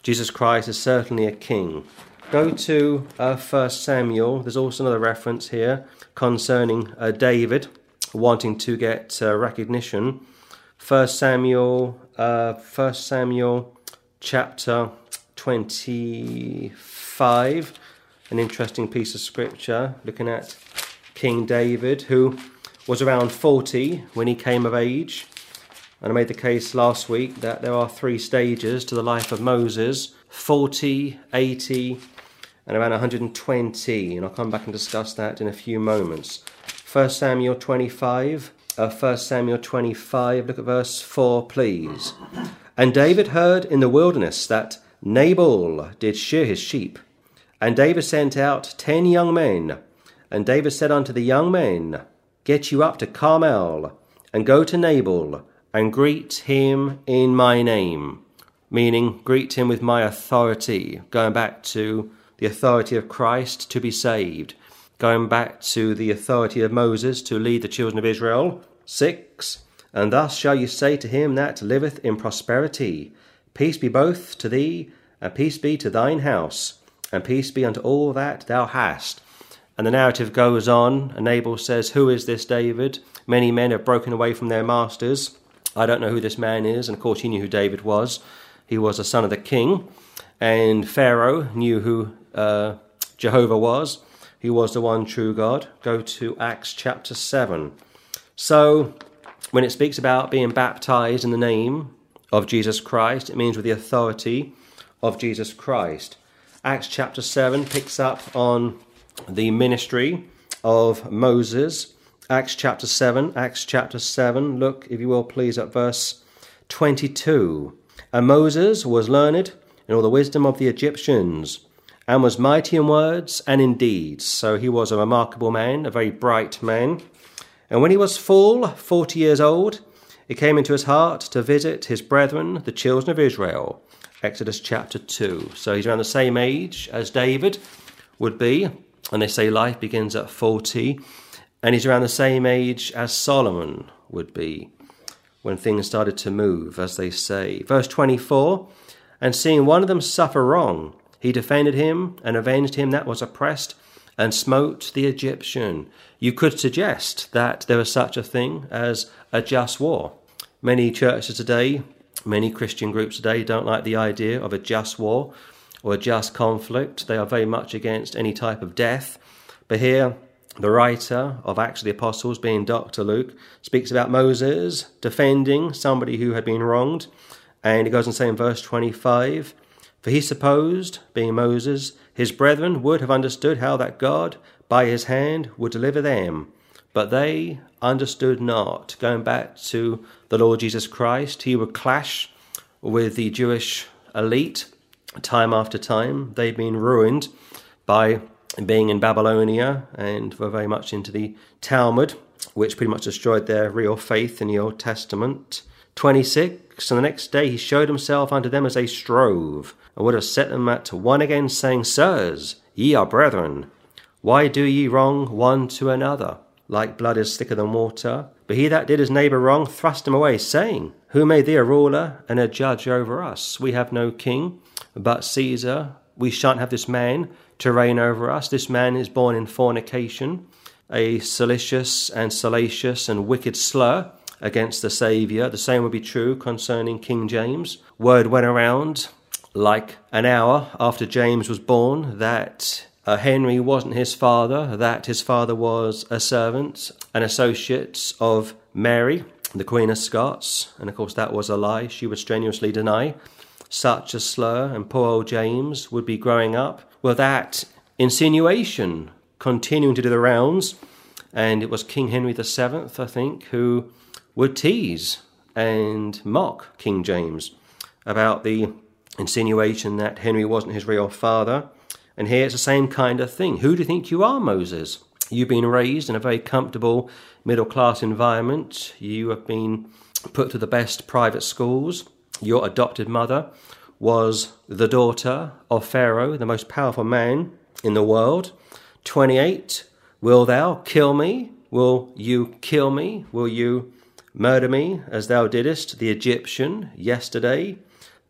Jesus Christ is certainly a king. Go to uh, 1 Samuel. There's also another reference here concerning uh, David wanting to get uh, recognition. 1 Samuel, uh, 1 Samuel chapter 25, an interesting piece of scripture looking at King David, who was around 40 when he came of age. And I made the case last week that there are three stages to the life of Moses 40, 80, and around 120. And I'll come back and discuss that in a few moments. 1 Samuel 25. Uh, 1 Samuel 25, look at verse 4, please. And David heard in the wilderness that Nabal did shear his sheep. And David sent out ten young men. And David said unto the young men, Get you up to Carmel, and go to Nabal, and greet him in my name, meaning greet him with my authority, going back to the authority of Christ to be saved, going back to the authority of Moses to lead the children of Israel. 6. And thus shall you say to him that liveth in prosperity, Peace be both to thee, and peace be to thine house, and peace be unto all that thou hast. And the narrative goes on, and Nabal says, Who is this David? Many men have broken away from their masters. I don't know who this man is, and of course he knew who David was. He was a son of the king, and Pharaoh knew who uh, Jehovah was. He was the one true God. Go to Acts chapter 7. So, when it speaks about being baptized in the name of Jesus Christ, it means with the authority of Jesus Christ. Acts chapter 7 picks up on the ministry of Moses Acts chapter 7, Acts chapter 7, look, if you will, please, at verse 22. And Moses was learned in all the wisdom of the Egyptians, and was mighty in words and in deeds. So he was a remarkable man, a very bright man. And when he was full, forty years old, it came into his heart to visit his brethren, the children of Israel. Exodus chapter 2. So he's around the same age as David would be, and they say life begins at 40 and he's around the same age as Solomon would be when things started to move, as they say. Verse 24 And seeing one of them suffer wrong, he defended him and avenged him that was oppressed and smote the Egyptian. You could suggest that there was such a thing as a just war. Many churches today, many Christian groups today don't like the idea of a just war or a just conflict. They are very much against any type of death. But here, the writer of Acts of the Apostles, being Dr. Luke, speaks about Moses defending somebody who had been wronged. And he goes on saying in verse 25 For he supposed, being Moses, his brethren would have understood how that God, by his hand, would deliver them. But they understood not. Going back to the Lord Jesus Christ, he would clash with the Jewish elite time after time. They've been ruined by being in Babylonia and were very much into the Talmud, which pretty much destroyed their real faith in the Old Testament. 26. And the next day he showed himself unto them as they strove, and would have set them at one again, saying, Sirs, ye are brethren. Why do ye wrong one to another? Like blood is thicker than water. But he that did his neighbour wrong thrust him away, saying, Who made thee a ruler and a judge over us? We have no king but Caesar. We shan't have this man to reign over us. This man is born in fornication, a salacious and salacious and wicked slur against the Saviour. The same would be true concerning King James. Word went around like an hour after James was born that uh, Henry wasn't his father, that his father was a servant, an associate of Mary, the Queen of Scots. And of course, that was a lie she would strenuously deny. such a slur and poor old James would be growing up? Well, that insinuation continuing to do the rounds, and it was King Henry VII, I think, who would tease and mock King James about the insinuation that Henry wasn't his real father. And here it's the same kind of thing. Who do you think you are, Moses? You've been raised in a very comfortable middle class environment. You have been put to the best private schools. Your adopted mother was the daughter of Pharaoh, the most powerful man in the world. 28. Will thou kill me? Will you kill me? Will you murder me as thou didst the Egyptian yesterday?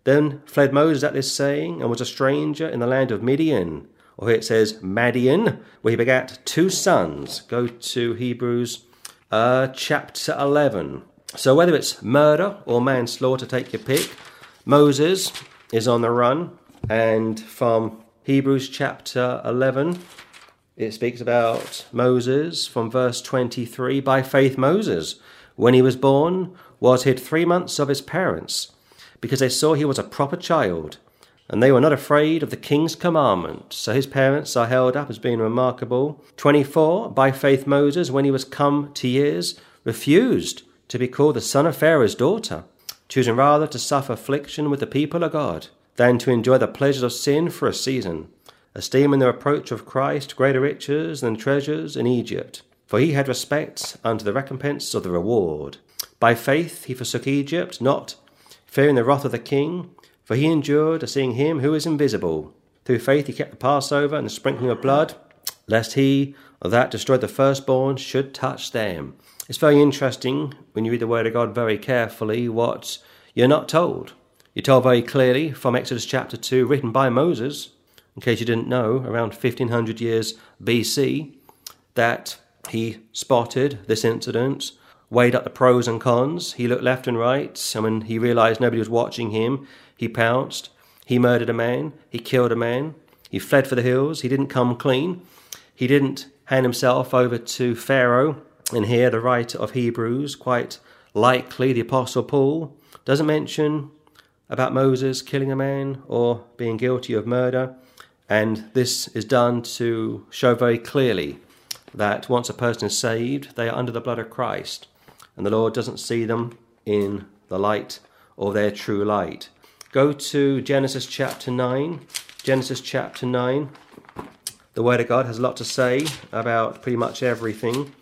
Then fled Moses at this saying and was a stranger in the land of Midian. Or here it says Madian, where he begat two sons. Go to Hebrews uh, chapter 11. So whether it's murder or manslaughter, take your pick. Moses is on the run, and from Hebrews chapter 11, it speaks about Moses from verse 23 By faith, Moses, when he was born, was hid three months of his parents, because they saw he was a proper child, and they were not afraid of the king's commandment. So his parents are held up as being remarkable. 24 By faith, Moses, when he was come to years, refused to be called the son of Pharaoh's daughter, choosing rather to suffer affliction with the people of God than to enjoy the pleasures of sin for a season, esteeming the reproach of Christ greater riches than treasures in Egypt. For he had respect unto the recompense of the reward. By faith he forsook Egypt, not fearing the wrath of the king, for he endured a seeing him who is invisible. Through faith he kept the Passover and the sprinkling of blood, lest he that destroyed the firstborn should touch them. It's very interesting when you read the Word of God very carefully what you're not told. You're told very clearly from Exodus chapter 2, written by Moses, in case you didn't know, around 1500 years BC, that he spotted this incident, weighed up the pros and cons. He looked left and right, and when he realized nobody was watching him, he pounced. He murdered a man. He killed a man. He fled for the hills. He didn't come clean. He didn't hand himself over to Pharaoh. And here, the writer of Hebrews, quite likely the Apostle Paul, doesn't mention about Moses killing a man or being guilty of murder. And this is done to show very clearly that once a person is saved, they are under the blood of Christ, and the Lord doesn't see them in the light or their true light. Go to Genesis chapter 9. Genesis chapter 9. The Word of God has a lot to say about pretty much everything.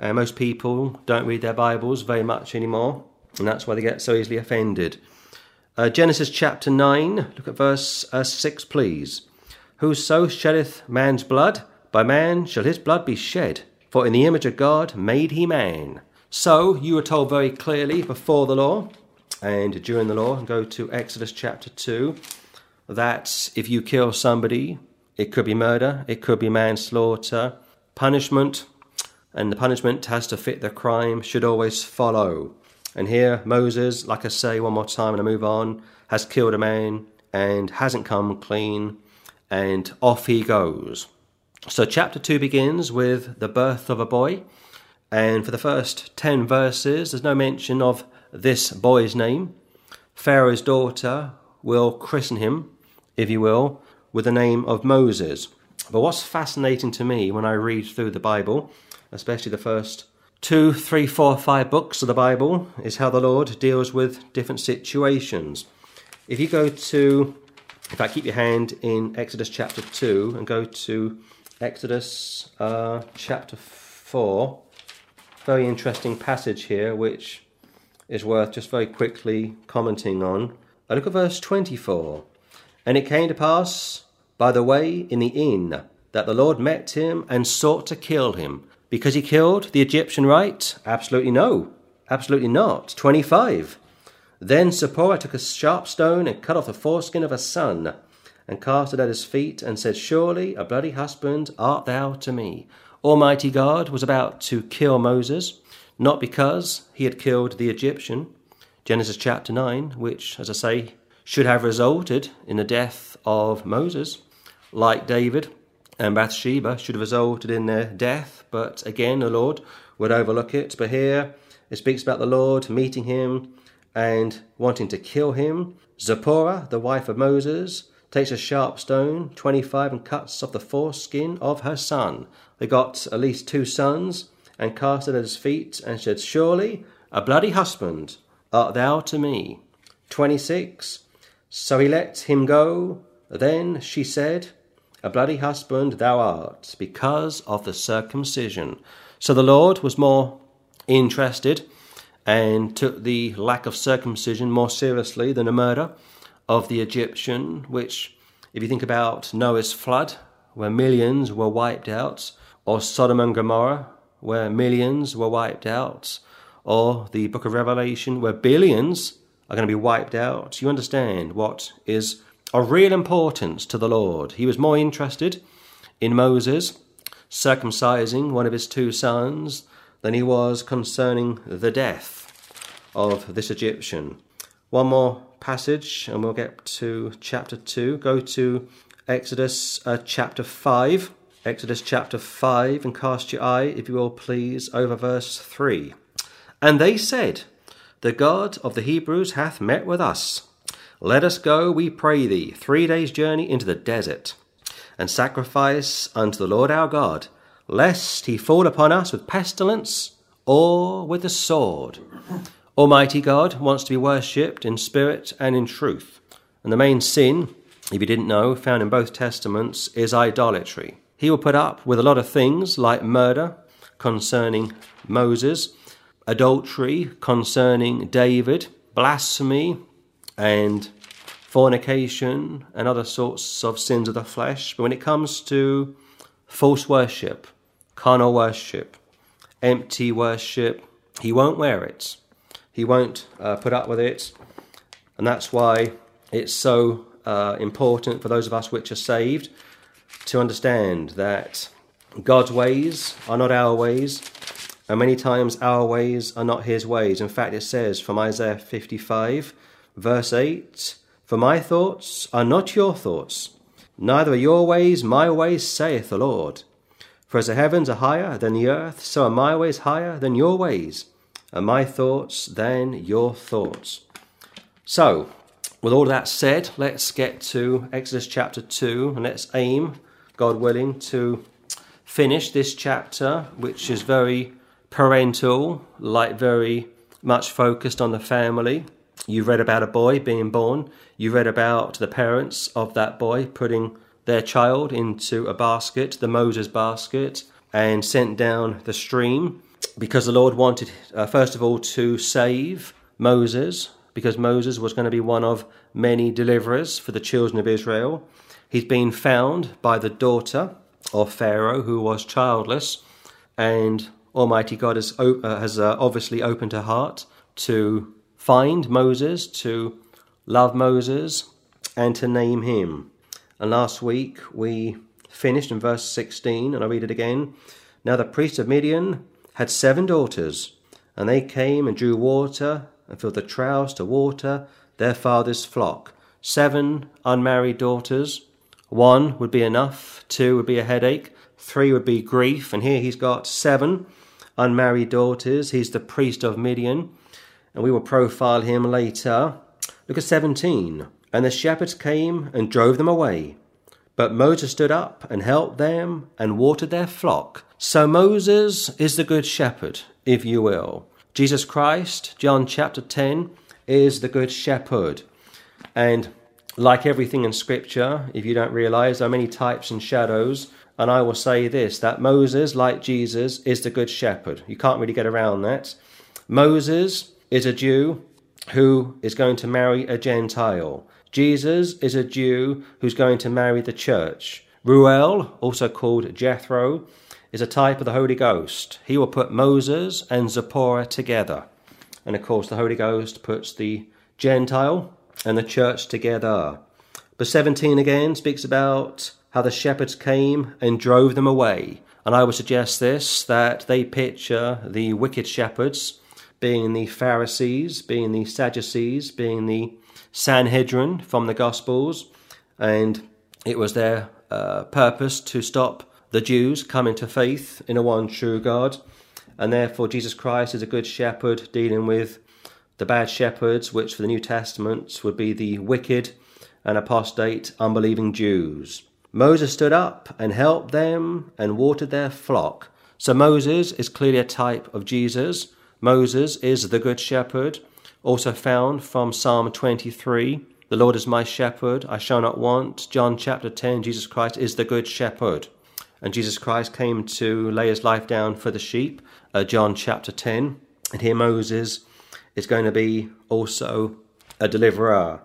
Uh, most people don't read their Bibles very much anymore, and that's why they get so easily offended. Uh, Genesis chapter 9, look at verse uh, 6, please. Whoso sheddeth man's blood, by man shall his blood be shed, for in the image of God made he man. So you were told very clearly before the law and during the law, go to Exodus chapter 2, that if you kill somebody, it could be murder, it could be manslaughter, punishment, and the punishment has to fit the crime, should always follow. And here, Moses, like I say one more time and I move on, has killed a man and hasn't come clean, and off he goes. So, chapter 2 begins with the birth of a boy, and for the first 10 verses, there's no mention of this boy's name. Pharaoh's daughter will christen him, if you will, with the name of Moses. But what's fascinating to me when I read through the Bible, especially the first two, three, four, five books of the Bible, is how the Lord deals with different situations. If you go to, in fact, keep your hand in Exodus chapter 2 and go to Exodus uh, chapter 4. Very interesting passage here, which is worth just very quickly commenting on. I look at verse 24. And it came to pass by the way in the inn that the Lord met him and sought to kill him. Because he killed the Egyptian right? Absolutely no. Absolutely not. 25. Then Zipporah took a sharp stone and cut off the foreskin of her son and cast it at his feet, and said, Surely a bloody husband art thou to me. Almighty God was about to kill Moses, not because he had killed the Egyptian, Genesis chapter 9, which, as I say, should have resulted in the death of Moses, like David and Bathsheba should have resulted in their death, but again the Lord would overlook it. But here it speaks about the Lord meeting him and wanting to kill him. Zipporah, the wife of Moses, takes a sharp stone, 25, and cuts off the foreskin of her son. They got at least two sons and cast it at his feet and said, Surely a bloody husband art thou to me. 26. So he let him go. Then she said, A bloody husband thou art, because of the circumcision. So the Lord was more interested and took the lack of circumcision more seriously than a murder of the Egyptian, which, if you think about Noah's flood, where millions were wiped out, or Sodom and Gomorrah, where millions were wiped out, or the book of Revelation, where billions are going to be wiped out, you understand what is of real importance to the Lord. He was more interested in Moses circumcising one of his two sons than he was concerning the death of this Egyptian. One more passage, and we'll get to chapter 2. Go to Exodus uh, chapter 5. Exodus chapter 5, and cast your eye, if you will please, over verse 3. And they said, The God of the Hebrews hath met with us. Let us go, we pray thee, three days' journey into the desert, and sacrifice unto the Lord our God, lest he fall upon us with pestilence or with the sword. Almighty God wants to be worshipped in spirit and in truth. And the main sin, if you didn't know, found in both testaments is idolatry. He will put up with a lot of things like murder concerning Moses, adultery concerning David, blasphemy and fornication and other sorts of sins of the flesh. But when it comes to false worship, carnal worship, empty worship, he won't wear it. He won't uh, put up with it. And that's why it's so uh, important for those of us which are saved to understand that God's ways are not our ways, and many times our ways are not his ways. In fact, it says from Isaiah 55, verse 8 For my thoughts are not your thoughts, neither are your ways my ways, saith the Lord. For as the heavens are higher than the earth, so are my ways higher than your ways, and my thoughts than your thoughts. So, with all that said, let's get to Exodus chapter 2 and let's aim, God willing, to finish this chapter, which is very parental, like very much focused on the family. You read about a boy being born, you read about the parents of that boy putting their child into a basket, the Moses basket, and sent down the stream because the Lord wanted, uh, first of all, to save Moses, because Moses was going to be one of many deliverers for the children of Israel. He's been found by the daughter of Pharaoh, who was childless, and Almighty God has, uh, has uh, obviously opened her heart to find Moses, to love Moses, and to name him. And last week we finished in verse 16, and I read it again. Now the priest of Midian had seven daughters, and they came and drew water and filled the troughs to water their father's flock. Seven unmarried daughters. One would be enough, two would be a headache, three would be grief, and here he's got seven unmarried daughters. He's the priest of Midian, and we will profile him later. Look at 17. And the shepherds came and drove them away. But Moses stood up and helped them and watered their flock. So Moses is the good shepherd, if you will. Jesus Christ, John chapter 10, is the good shepherd. And like everything in Scripture, if you don't realize, there are many types and shadows. And I will say this that Moses, like Jesus, is the good shepherd. You can't really get around that. Moses is a Jew who is going to marry a Gentile. Jesus is a Jew who's going to marry the church. Ruel, also called Jethro, is a type of the Holy Ghost. He will put Moses and Zipporah together. And of course, the Holy Ghost puts the Gentile and the church together. Verse 17 again speaks about how the shepherds came and drove them away. And I would suggest this that they picture the wicked shepherds being the Pharisees, being the Sadducees, being the Sanhedrin from the Gospels, and it was their uh, purpose to stop the Jews coming to faith in a one true God, and therefore Jesus Christ is a good shepherd dealing with the bad shepherds, which for the New Testament would be the wicked and apostate, unbelieving Jews. Moses stood up and helped them and watered their flock. So Moses is clearly a type of Jesus. Moses is the good shepherd, also found from Psalm 23. The Lord is my shepherd, I shall not want. John chapter 10, Jesus Christ is the good shepherd. And Jesus Christ came to lay his life down for the sheep. Uh, John chapter 10. And here Moses is going to be also a deliverer,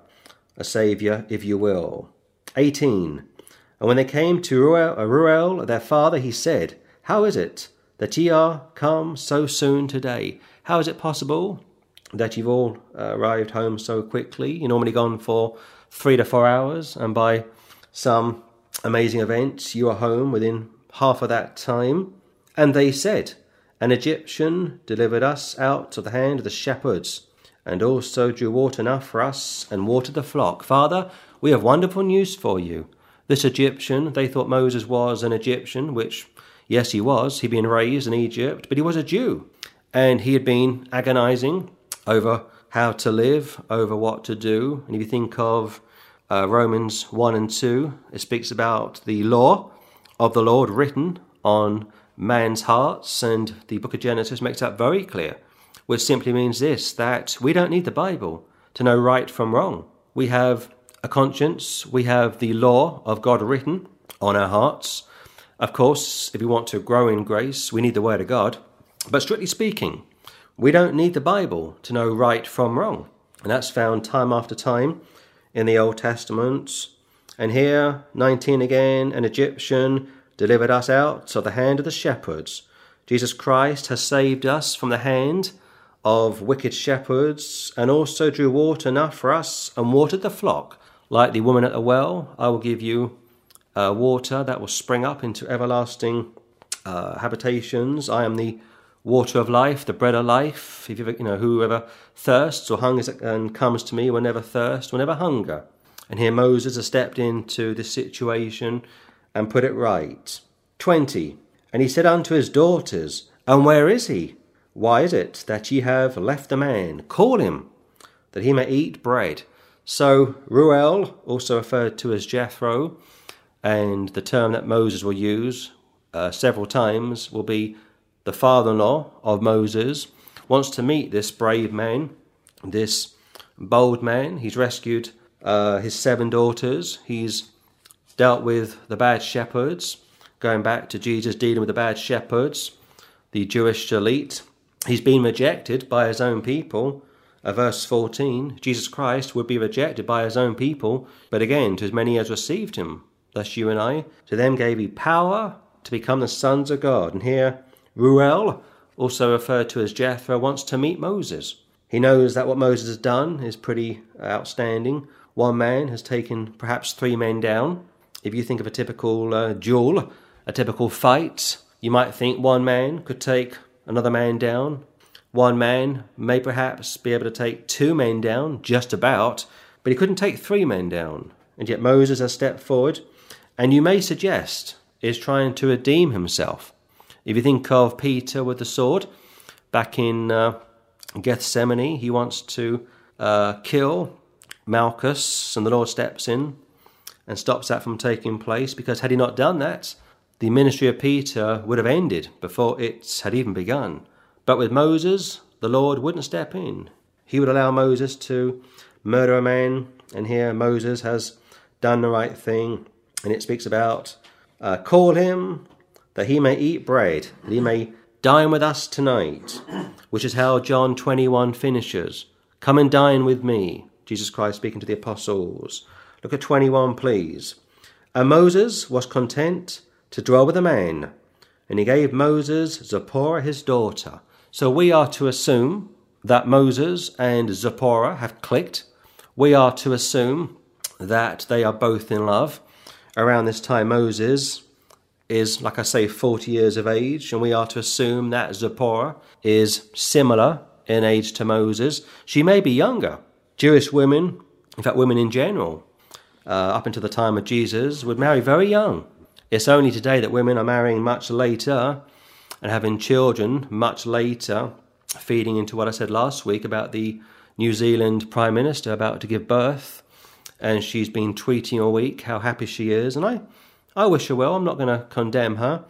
a saviour, if you will. 18. And when they came to Reuel, uh, Reuel, their father, he said, How is it that ye are come so soon today? How is it possible that you've all uh, arrived home so quickly? You're normally gone for three to four hours, and by some amazing event, you are home within half of that time. And they said, An Egyptian delivered us out of the hand of the shepherds, and also drew water enough for us, and watered the flock. Father, we have wonderful news for you. This Egyptian, they thought Moses was an Egyptian, which, yes, he was. He'd been raised in Egypt, but he was a Jew. And he had been agonizing over how to live, over what to do. And if you think of uh, Romans 1 and 2, it speaks about the law of the Lord written on man's hearts, and the book of Genesis makes that very clear, which simply means this that we don't need the Bible to know right from wrong. We have a conscience, we have the law of God written on our hearts. Of course, if we want to grow in grace, we need the Word of God. But strictly speaking, we don't need the Bible to know right from wrong. And that's found time after time in the Old Testament. And here, 19 again, an Egyptian delivered us out of the hand of the shepherds. Jesus Christ has saved us from the hand of wicked shepherds and also drew water enough for us and watered the flock like the woman at the well, I will give you uh, water that will spring up into everlasting uh, habitations. I am the water of life, the bread of life. If you, you know, whoever thirsts or hungers and comes to me will never thirst, will never hunger. And here Moses has stepped into this situation and put it right. 20. And he said unto his daughters, And where is he? Why is it that ye have left the man? Call him, that he may eat bread. So, Reuel, also referred to as Jethro, and the term that Moses will use uh, several times will be the father in law of Moses, wants to meet this brave man, this bold man. He's rescued uh, his seven daughters, he's dealt with the bad shepherds, going back to Jesus dealing with the bad shepherds, the Jewish elite. He's been rejected by his own people uh, verse 14, Jesus Christ would be rejected by his own people, but again, to as many as received him, thus you and I, to them gave he power to become the sons of God. And here, Reuel, also referred to as Jethro, wants to meet Moses. He knows that what Moses has done is pretty outstanding. One man has taken perhaps three men down. If you think of a typical uh, duel, a typical fight, you might think one man could take another man down. One man may perhaps be able to take two men down, just about, but he couldn't take three men down. And yet Moses has stepped forward, and you may suggest is trying to redeem himself. If you think of Peter with the sword, back in uh, Gethsemane, he wants to uh, kill Malchus, and the Lord steps in and stops that from taking place because had he not done that, the ministry of Peter would have ended before it had even begun. But with Moses, the Lord wouldn't step in. He would allow Moses to murder a man, and here Moses has done the right thing. And it speaks about uh, call him that he may eat bread, that he may dine with us tonight, which is how John 21 finishes. Come and dine with me, Jesus Christ speaking to the apostles. Look at 21, please. And Moses was content to dwell with a man, and he gave Moses Zipporah his daughter. So we are to assume that Moses and Zipporah have clicked. We are to assume that they are both in love. Around this time, Moses is, like I say, 40 years of age, and we are to assume that Zipporah is similar in age to Moses. She may be younger. Jewish women, in fact, women in general, uh, up until the time of Jesus, would marry very young. It's only today that women are marrying much later and having children much later, feeding into what I said last week about the New Zealand Prime Minister about to give birth, and she's been tweeting all week how happy she is, and I, I wish her well. I'm not going to condemn her,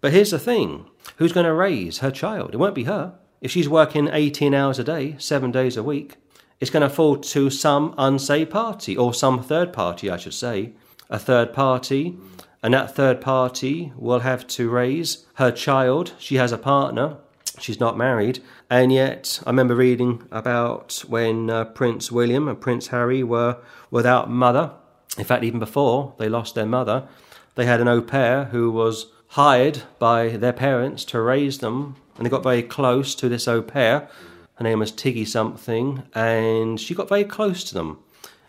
but here's the thing: who's going to raise her child? It won't be her. If she's working 18 hours a day, seven days a week, it's going to fall to some unsafe party or some third party, I should say. A third party, and that third party will have to raise her child. She has a partner, she's not married, and yet I remember reading about when uh, Prince William and Prince Harry were without mother. In fact, even before they lost their mother, they had an au pair who was hired by their parents to raise them, and they got very close to this au pair her name was Tiggy something, and she got very close to them.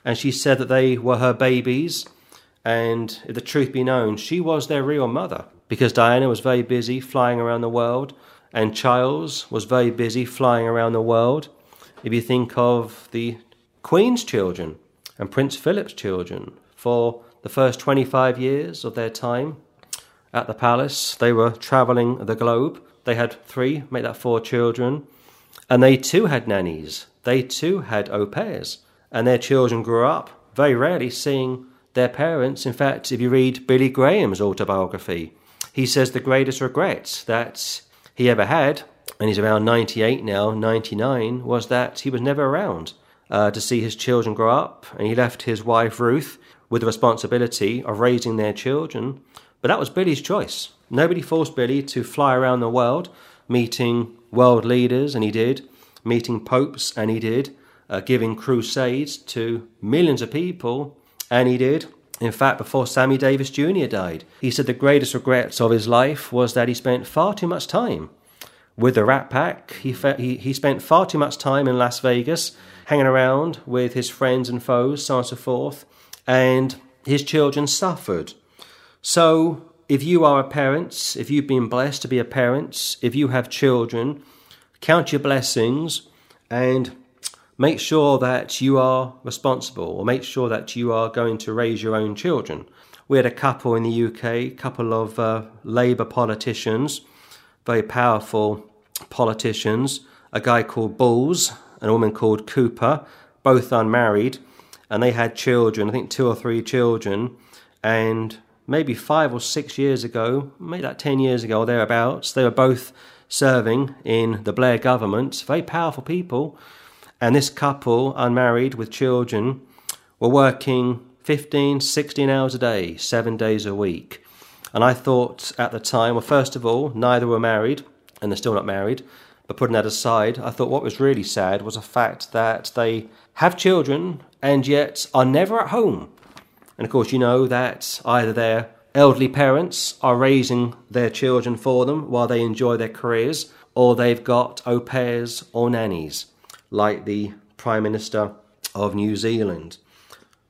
And she said that they were her babies, and if the truth be known, she was their real mother because Diana was very busy flying around the world, and Charles was very busy flying around the world. If you think of the Queen's children and Prince Philip's children, for the first 25 years of their time at the palace, they were travelling the globe. They had three, make that four children. And they too had nannies, they too had au pairs, and their children grew up very rarely seeing their parents. In fact, if you read Billy Graham's autobiography, he says the greatest regret that he ever had, and he's around 98 now, 99, was that he was never around uh, to see his children grow up, and he left his wife Ruth with the responsibility of raising their children. But that was Billy's choice. Nobody forced Billy to fly around the world meeting world leaders, and he did, meeting popes, and he did, uh, giving crusades to millions of people, and he did. In fact, before Sammy Davis Jr. died, he said the greatest regrets of his life was that he spent far too much time with the Rat Pack. He, fe- he, he spent far too much time in Las Vegas, hanging around with his friends and foes, so on and so forth, and his children suffered. So if you are a parent, if you've been blessed to be a parent, if you have children, count your blessings and make sure that you are responsible or make sure that you are going to raise your own children. We had a couple in the UK, couple of uh, Labour politicians, very powerful politicians, a guy called Balls and a woman called Cooper, both unmarried, and they had children, I think two or three children, and maybe five or six years ago, maybe like 10 years ago or thereabouts, they were both serving in the Blair government, very powerful people. And this couple, unmarried with children, were working 15, 16 hours a day, seven days a week. And I thought at the time, well, first of all, neither were married, and they're still not married. But putting that aside, I thought what was really sad was the fact that they have children and yet are never at home. And of course, you know that either their elderly parents are raising their children for them while they enjoy their careers, or they've got au pairs or nannies, like the Prime Minister of New Zealand.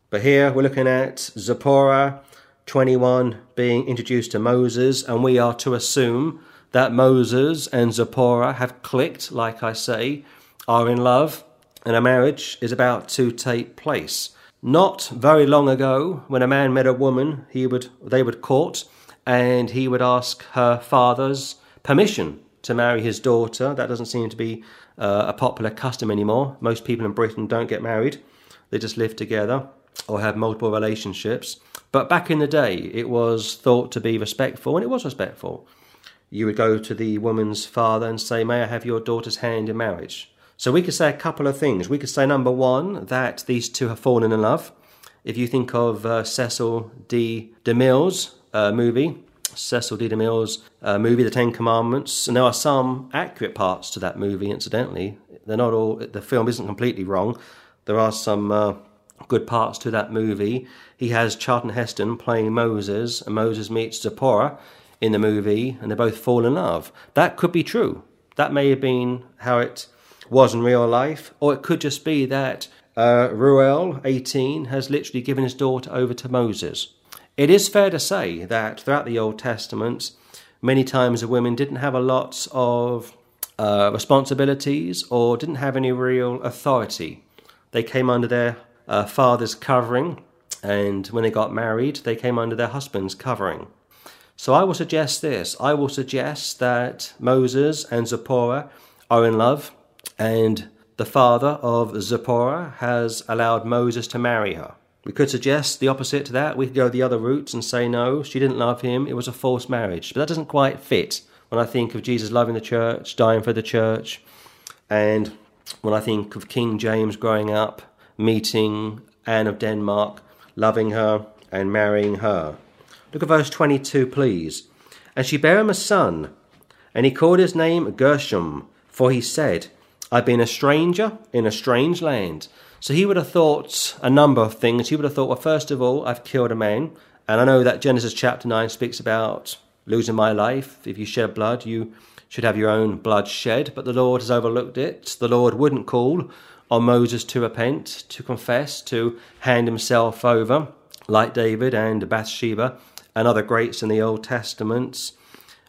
But here we're looking at Zipporah 21 being introduced to Moses, and we are to assume that Moses and Zipporah have clicked, like I say, are in love, and a marriage is about to take place. Not very long ago, when a man met a woman, he would they would court, and he would ask her father's permission to marry his daughter. That doesn't seem to be uh, a popular custom anymore. Most people in Britain don't get married; they just live together or have multiple relationships. But back in the day, it was thought to be respectful, and it was respectful. You would go to the woman's father and say, May I have your daughter's hand in marriage? So we could say a couple of things. We could say, number one, that these two have fallen in love. If you think of uh, Cecil B. DeMille's uh, movie, Cecil B. DeMille's uh, movie, The Ten Commandments, and there are some accurate parts to that movie, incidentally. They're not all, the film isn't completely wrong. There are some uh, good parts to that movie. He has Charlton Heston playing Moses, and Moses meets Zipporah in the movie, and they both fall in love. That could be true. That may have been how it was in real life, or it could just be that uh, Reuel, 18, has literally given his daughter over to Moses. It is fair to say that throughout the Old Testament, many times the women didn't have a lot of uh, responsibilities or didn't have any real authority. They came under their uh, father's covering, and when they got married, they came under their husband's covering. So I will suggest this I will suggest that Moses and Zipporah are in love and the father of Zipporah has allowed Moses to marry her. We could suggest the opposite to that. We could go the other route and say, no, she didn't love him. It was a forced marriage. But that doesn't quite fit when I think of Jesus loving the church, dying for the church, and when I think of King James growing up, meeting Anne of Denmark, loving her, and marrying her. Look at verse 22, please. And she bare him a son, and he called his name Gershom, for he said, I've been a stranger in a strange land. So he would have thought a number of things. He would have thought, well, first of all, I've killed a man. And I know that Genesis chapter 9 speaks about losing my life. If you shed blood, you should have your own blood shed. But the Lord has overlooked it. The Lord wouldn't call on Moses to repent, to confess, to hand himself over, like David and Bathsheba and other greats in the Old Testaments.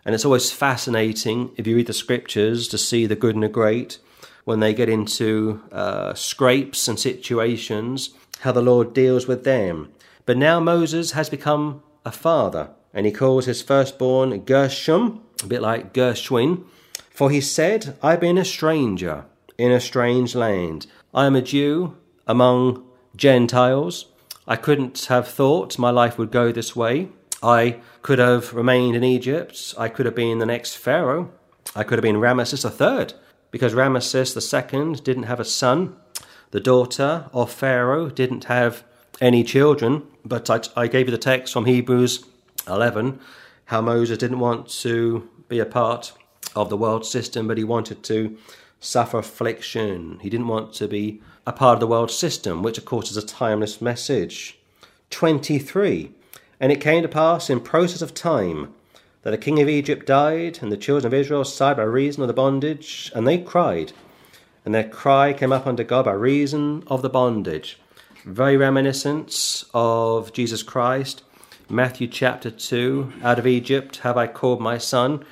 And it's always fascinating, if you read the scriptures, to see the good and the great when they get into uh, scrapes and situations, how the Lord deals with them. But now Moses has become a father, and he calls his firstborn Gershom, a bit like Gershwin, for he said, I've been a stranger in a strange land. I am a Jew among Gentiles. I couldn't have thought my life would go this way. I could have remained in Egypt. I could have been the next Pharaoh. I could have been Ramesses III because Ramesses II didn't have a son. The daughter of Pharaoh didn't have any children. But I, I gave you the text from Hebrews 11 how Moses didn't want to be a part of the world system, but he wanted to suffer affliction. He didn't want to be a part of the world system, which of course is a timeless message. 23. And it came to pass in process of time that the king of Egypt died, and the children of Israel sighed by reason of the bondage, and they cried. And their cry came up unto God by reason of the bondage. Very reminiscent of Jesus Christ. Matthew chapter 2 Out of Egypt have I called my son.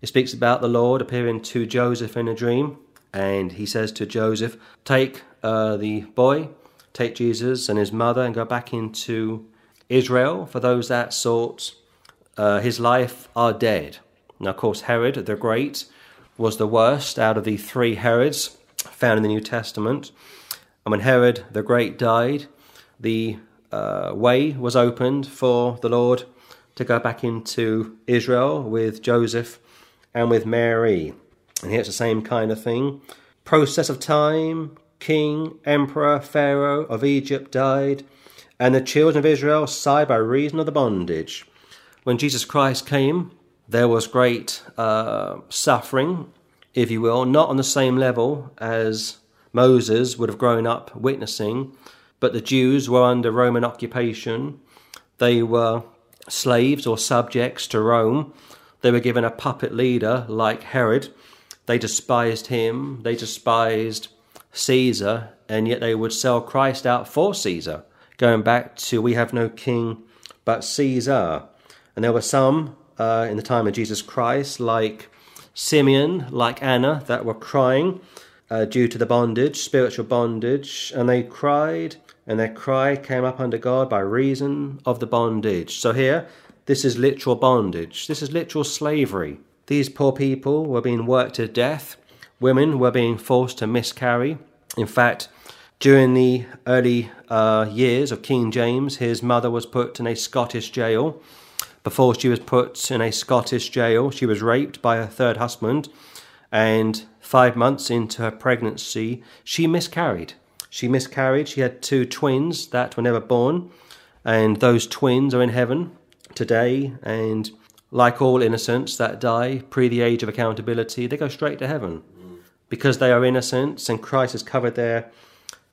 It speaks about the Lord appearing to Joseph in a dream, and he says to Joseph, Take uh, the boy, take Jesus and his mother, and go back into Israel. For those that sought uh, his life are dead. Now, of course, Herod the Great was the worst out of the three Herods found in the New Testament. And when Herod the Great died, the uh, way was opened for the Lord to go back into Israel with Joseph and with Mary. And here it's the same kind of thing. Process of time, king, emperor, pharaoh of Egypt died, and the children of Israel sighed by reason of the bondage. When Jesus Christ came, there was great uh, suffering, if you will, not on the same level as Moses would have grown up witnessing, but the Jews were under Roman occupation. They were slaves or subjects to Rome. They were given a puppet leader like Herod. They despised him, they despised Caesar, and yet they would sell Christ out for Caesar, going back to we have no king but Caesar. And there were some uh, in the time of Jesus Christ, like Simeon, like Anna, that were crying uh, due to the bondage, spiritual bondage, and they cried, and their cry came up under God by reason of the bondage. So here, this is literal bondage. This is literal slavery. These poor people were being worked to death. Women were being forced to miscarry. In fact, during the early uh, years of King James, his mother was put in a Scottish jail before she was put in a Scottish jail, she was raped by her third husband, and five months into her pregnancy, she miscarried. She miscarried. She had two twins that were never born, and those twins are in heaven today. And like all innocents that die pre the age of accountability, they go straight to heaven because they are innocents, and Christ has covered their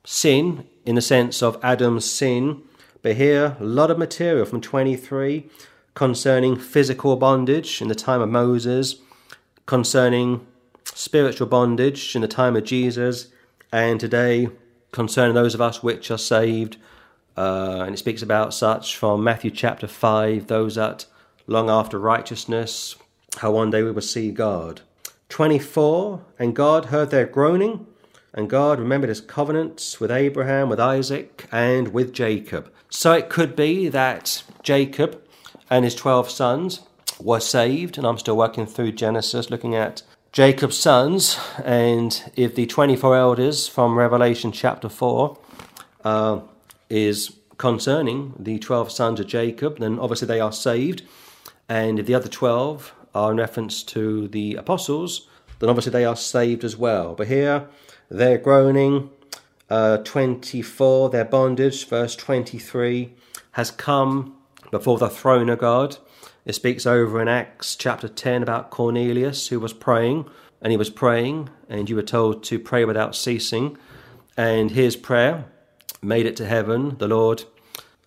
sin in the sense of Adam's sin. But here, a lot of material from 23 concerning physical bondage in the time of Moses, concerning spiritual bondage in the time of Jesus, and today concerning those of us which are saved. Uh, and it speaks about such from Matthew chapter 5 those that long after righteousness, how one day we will see God. 24 And God heard their groaning, and God remembered his covenants with Abraham, with Isaac, and with Jacob. So it could be that Jacob and his 12 sons were saved. And I'm still working through Genesis, looking at Jacob's sons, and if the 24 elders from Revelation chapter 4 uh, is concerning the 12 sons of Jacob, then obviously they are saved. And if the other 12 are in reference to the apostles, then obviously they are saved as well. But here, they're groaning. Uh, 24, their bondage, verse 23, has come before the throne of God. It speaks over in Acts chapter 10 about Cornelius who was praying, and he was praying, and you were told to pray without ceasing. And his prayer made it to heaven. The Lord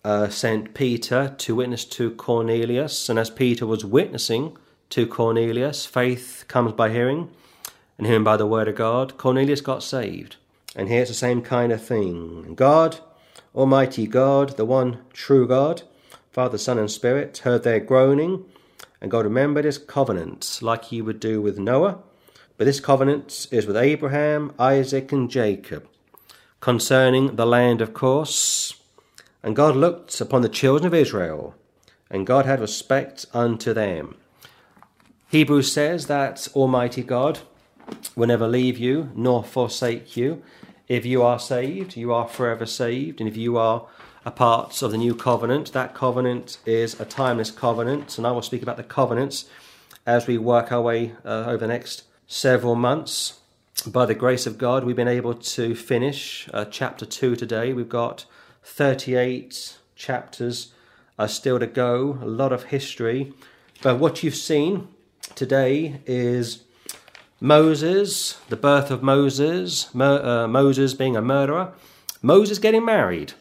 uh, sent Peter to witness to Cornelius, and as Peter was witnessing to Cornelius, faith comes by hearing, and hearing by the word of God. Cornelius got saved. And here's the same kind of thing. God, Almighty God, the one true God, Father, Son, and Spirit, heard their groaning, and God remembered his covenant, like he would do with Noah. But this covenant is with Abraham, Isaac, and Jacob, concerning the land, of course. And God looked upon the children of Israel, and God had respect unto them. Hebrews says that Almighty God will never leave you nor forsake you. If you are saved, you are forever saved. And if you are a part of the new covenant. That covenant is a timeless covenant, and I will speak about the covenants as we work our way uh, over the next several months. By the grace of God, we've been able to finish uh, chapter 2 today. We've got 38 chapters uh, still to go, a lot of history. But what you've seen today is Moses, the birth of Moses, Mo- uh, Moses being a murderer, Moses getting married.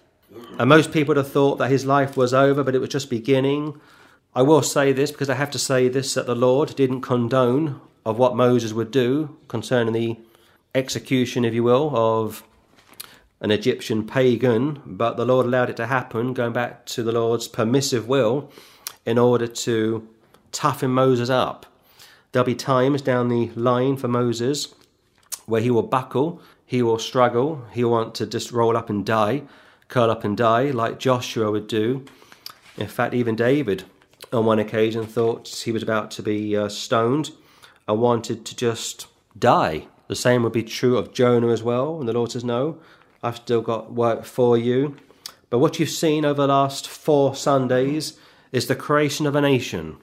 And most people would have thought that his life was over, but it was just beginning. I will say this because I have to say this that the Lord didn't condone of what Moses would do concerning the execution, if you will, of an Egyptian pagan, but the Lord allowed it to happen, going back to the Lord's permissive will, in order to toughen Moses up. There'll be times down the line for Moses where he will buckle, he will struggle, he'll want to just roll up and die curl up and die like Joshua would do. In fact, even David on one occasion thought he was about to be uh, stoned and wanted to just die. The same would be true of Jonah as well. And the Lord says, No, I've still got work for you. But what you've seen over the last four Sundays is the creation of a nation,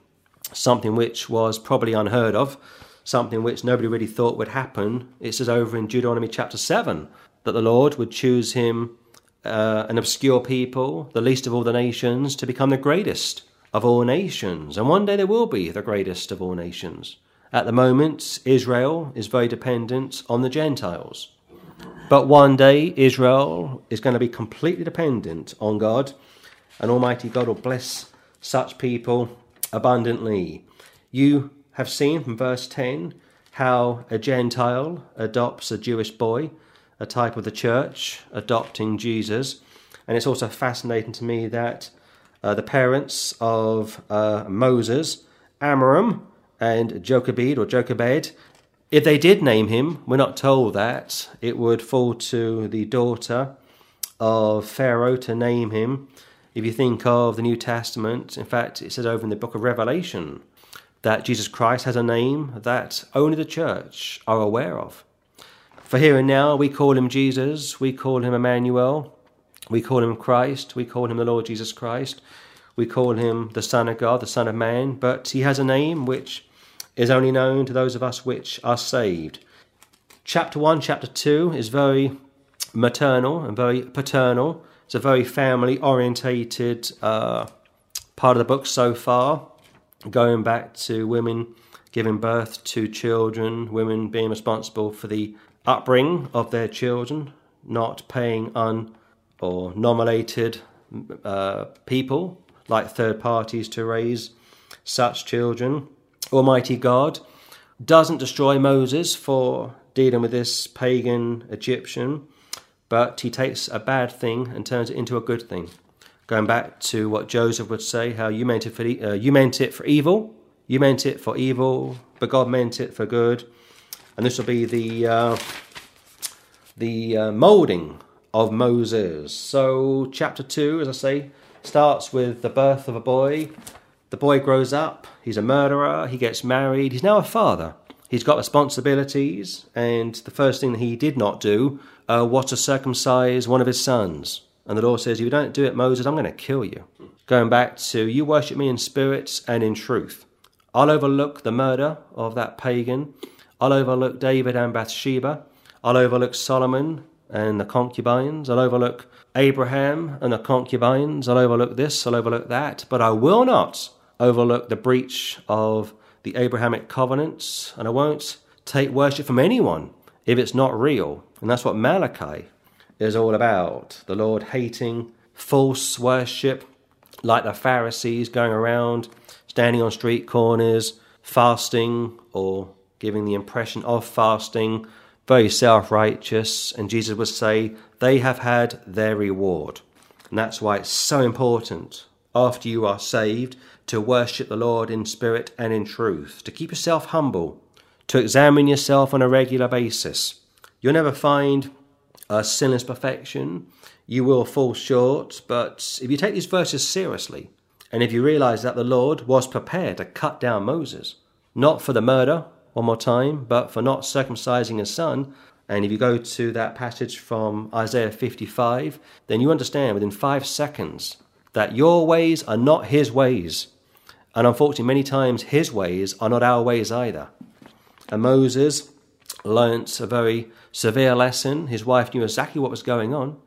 something which was probably unheard of, something which nobody really thought would happen. It says over in Deuteronomy chapter 7 that the Lord would choose him uh, an obscure people, the least of all the nations, to become the greatest of all nations. And one day they will be the greatest of all nations. At the moment, Israel is very dependent on the Gentiles. But one day, Israel is going to be completely dependent on God, and Almighty God will bless such people abundantly. You have seen from verse 10 how a Gentile adopts a Jewish boy a type of the church adopting Jesus. And it's also fascinating to me that uh, the parents of uh, Moses, Amram and Jochebed or Jochebed, if they did name him, we're not told that. It would fall to the daughter of Pharaoh to name him. If you think of the New Testament, in fact, it says over in the book of Revelation that Jesus Christ has a name that only the church are aware of. For here and now, we call him Jesus, we call him Emmanuel, we call him Christ, we call him the Lord Jesus Christ, we call him the Son of God, the Son of Man, but he has a name which is only known to those of us which are saved. Chapter 1, chapter 2 is very maternal and very paternal. It's a very family orientated uh, part of the book so far, going back to women giving birth to children, women being responsible for the upbringing of their children, not paying un or nominated uh, people like third parties to raise such children. Almighty God doesn't destroy Moses for dealing with this pagan Egyptian, but he takes a bad thing and turns it into a good thing. Going back to what Joseph would say, how you meant it for uh, you meant it for evil, you meant it for evil, but God meant it for good and this will be the uh, the uh, molding of Moses. So, chapter two, as I say, starts with the birth of a boy. The boy grows up. He's a murderer. He gets married. He's now a father. He's got responsibilities, and the first thing that he did not do uh, was to circumcise one of his sons. And the Lord says, If you don't do it, Moses, I'm going to kill you. Going back to, You worship me in spirit and in truth. I'll overlook the murder of that pagan. I'll overlook David and Bathsheba. I'll overlook Solomon and the concubines. I'll overlook Abraham and the concubines. I'll overlook this. I'll overlook that. But I will not overlook the breach of the Abrahamic covenants. And I won't take worship from anyone if it's not real. And that's what Malachi is all about. The Lord hating false worship, like the Pharisees going around, standing on street corners, fasting or giving the impression of fasting, very self righteous. And Jesus would say, they have had their reward. And that's why it's so important after you are saved to worship the Lord in spirit and in truth, to keep yourself humble, to examine yourself on a regular basis. You'll never find a sinless perfection. You will fall short, but if you take these verses seriously, and if you realize that the Lord was prepared to cut down Moses, not for the murder, one more time, but for not circumcising his son, and if you go to that passage from Isaiah 55, then you understand within five seconds that your ways are not his ways. And unfortunately, many times his ways are not our ways either. And Moses learnt a very severe lesson. His wife knew exactly what was going on.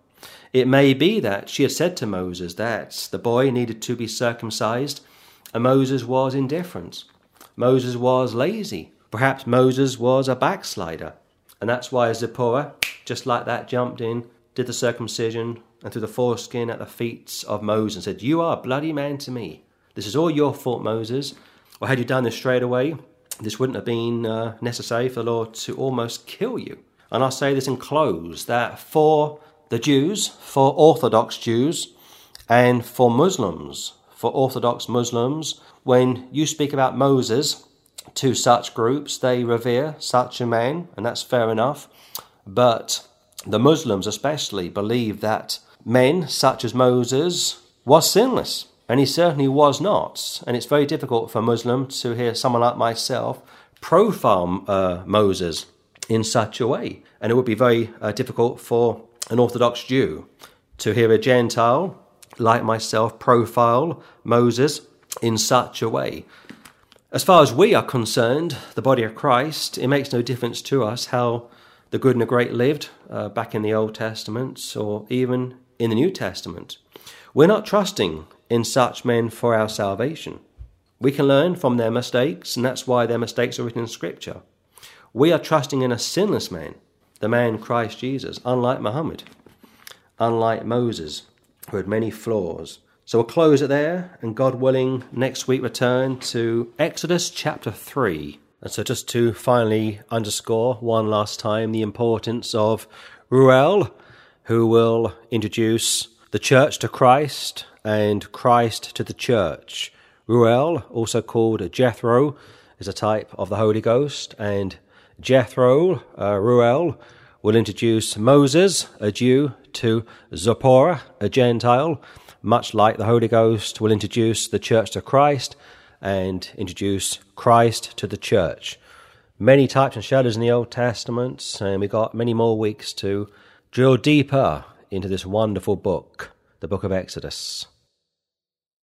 It may be that she had said to Moses that the boy needed to be circumcised, and Moses was indifferent. Moses was lazy. Perhaps Moses was a backslider. And that's why Zipporah, just like that, jumped in, did the circumcision, and threw the foreskin at the feet of Moses and said, You are a bloody man to me. This is all your fault, Moses. Or had you done this straight away, this wouldn't have been uh, necessary for the Lord to almost kill you. And I'll say this in close that for the Jews, for Orthodox Jews, and for Muslims, for Orthodox Muslims, when you speak about Moses to such groups, they revere such a man, and that's fair enough. But the Muslims, especially, believe that men such as Moses was sinless. And he certainly was not. And it's very difficult for a Muslim to hear someone like myself profile uh, Moses in such a way. And it would be very uh, difficult for an Orthodox Jew to hear a Gentile like myself profile Moses in such a way. As far as we are concerned, the body of Christ, it makes no difference to us how the good and the great lived uh, back in the Old Testament or even in the New Testament. We're not trusting in such men for our salvation. We can learn from their mistakes, and that's why their mistakes are written in Scripture. We are trusting in a sinless man, the man Christ Jesus, unlike Muhammad, unlike Moses, who had many flaws. So we'll close it there, and God willing, next week return to Exodus chapter 3. And so, just to finally underscore one last time the importance of Reuel, who will introduce the church to Christ and Christ to the church. Reuel, also called Jethro, is a type of the Holy Ghost, and Jethro, uh, Reuel, will introduce Moses, a Jew, to Zipporah, a Gentile, much like the Holy Ghost will introduce the church to Christ and introduce Christ to the church. Many types and shadows in the Old Testament, and we've got many more weeks to drill deeper into this wonderful book, the book of Exodus.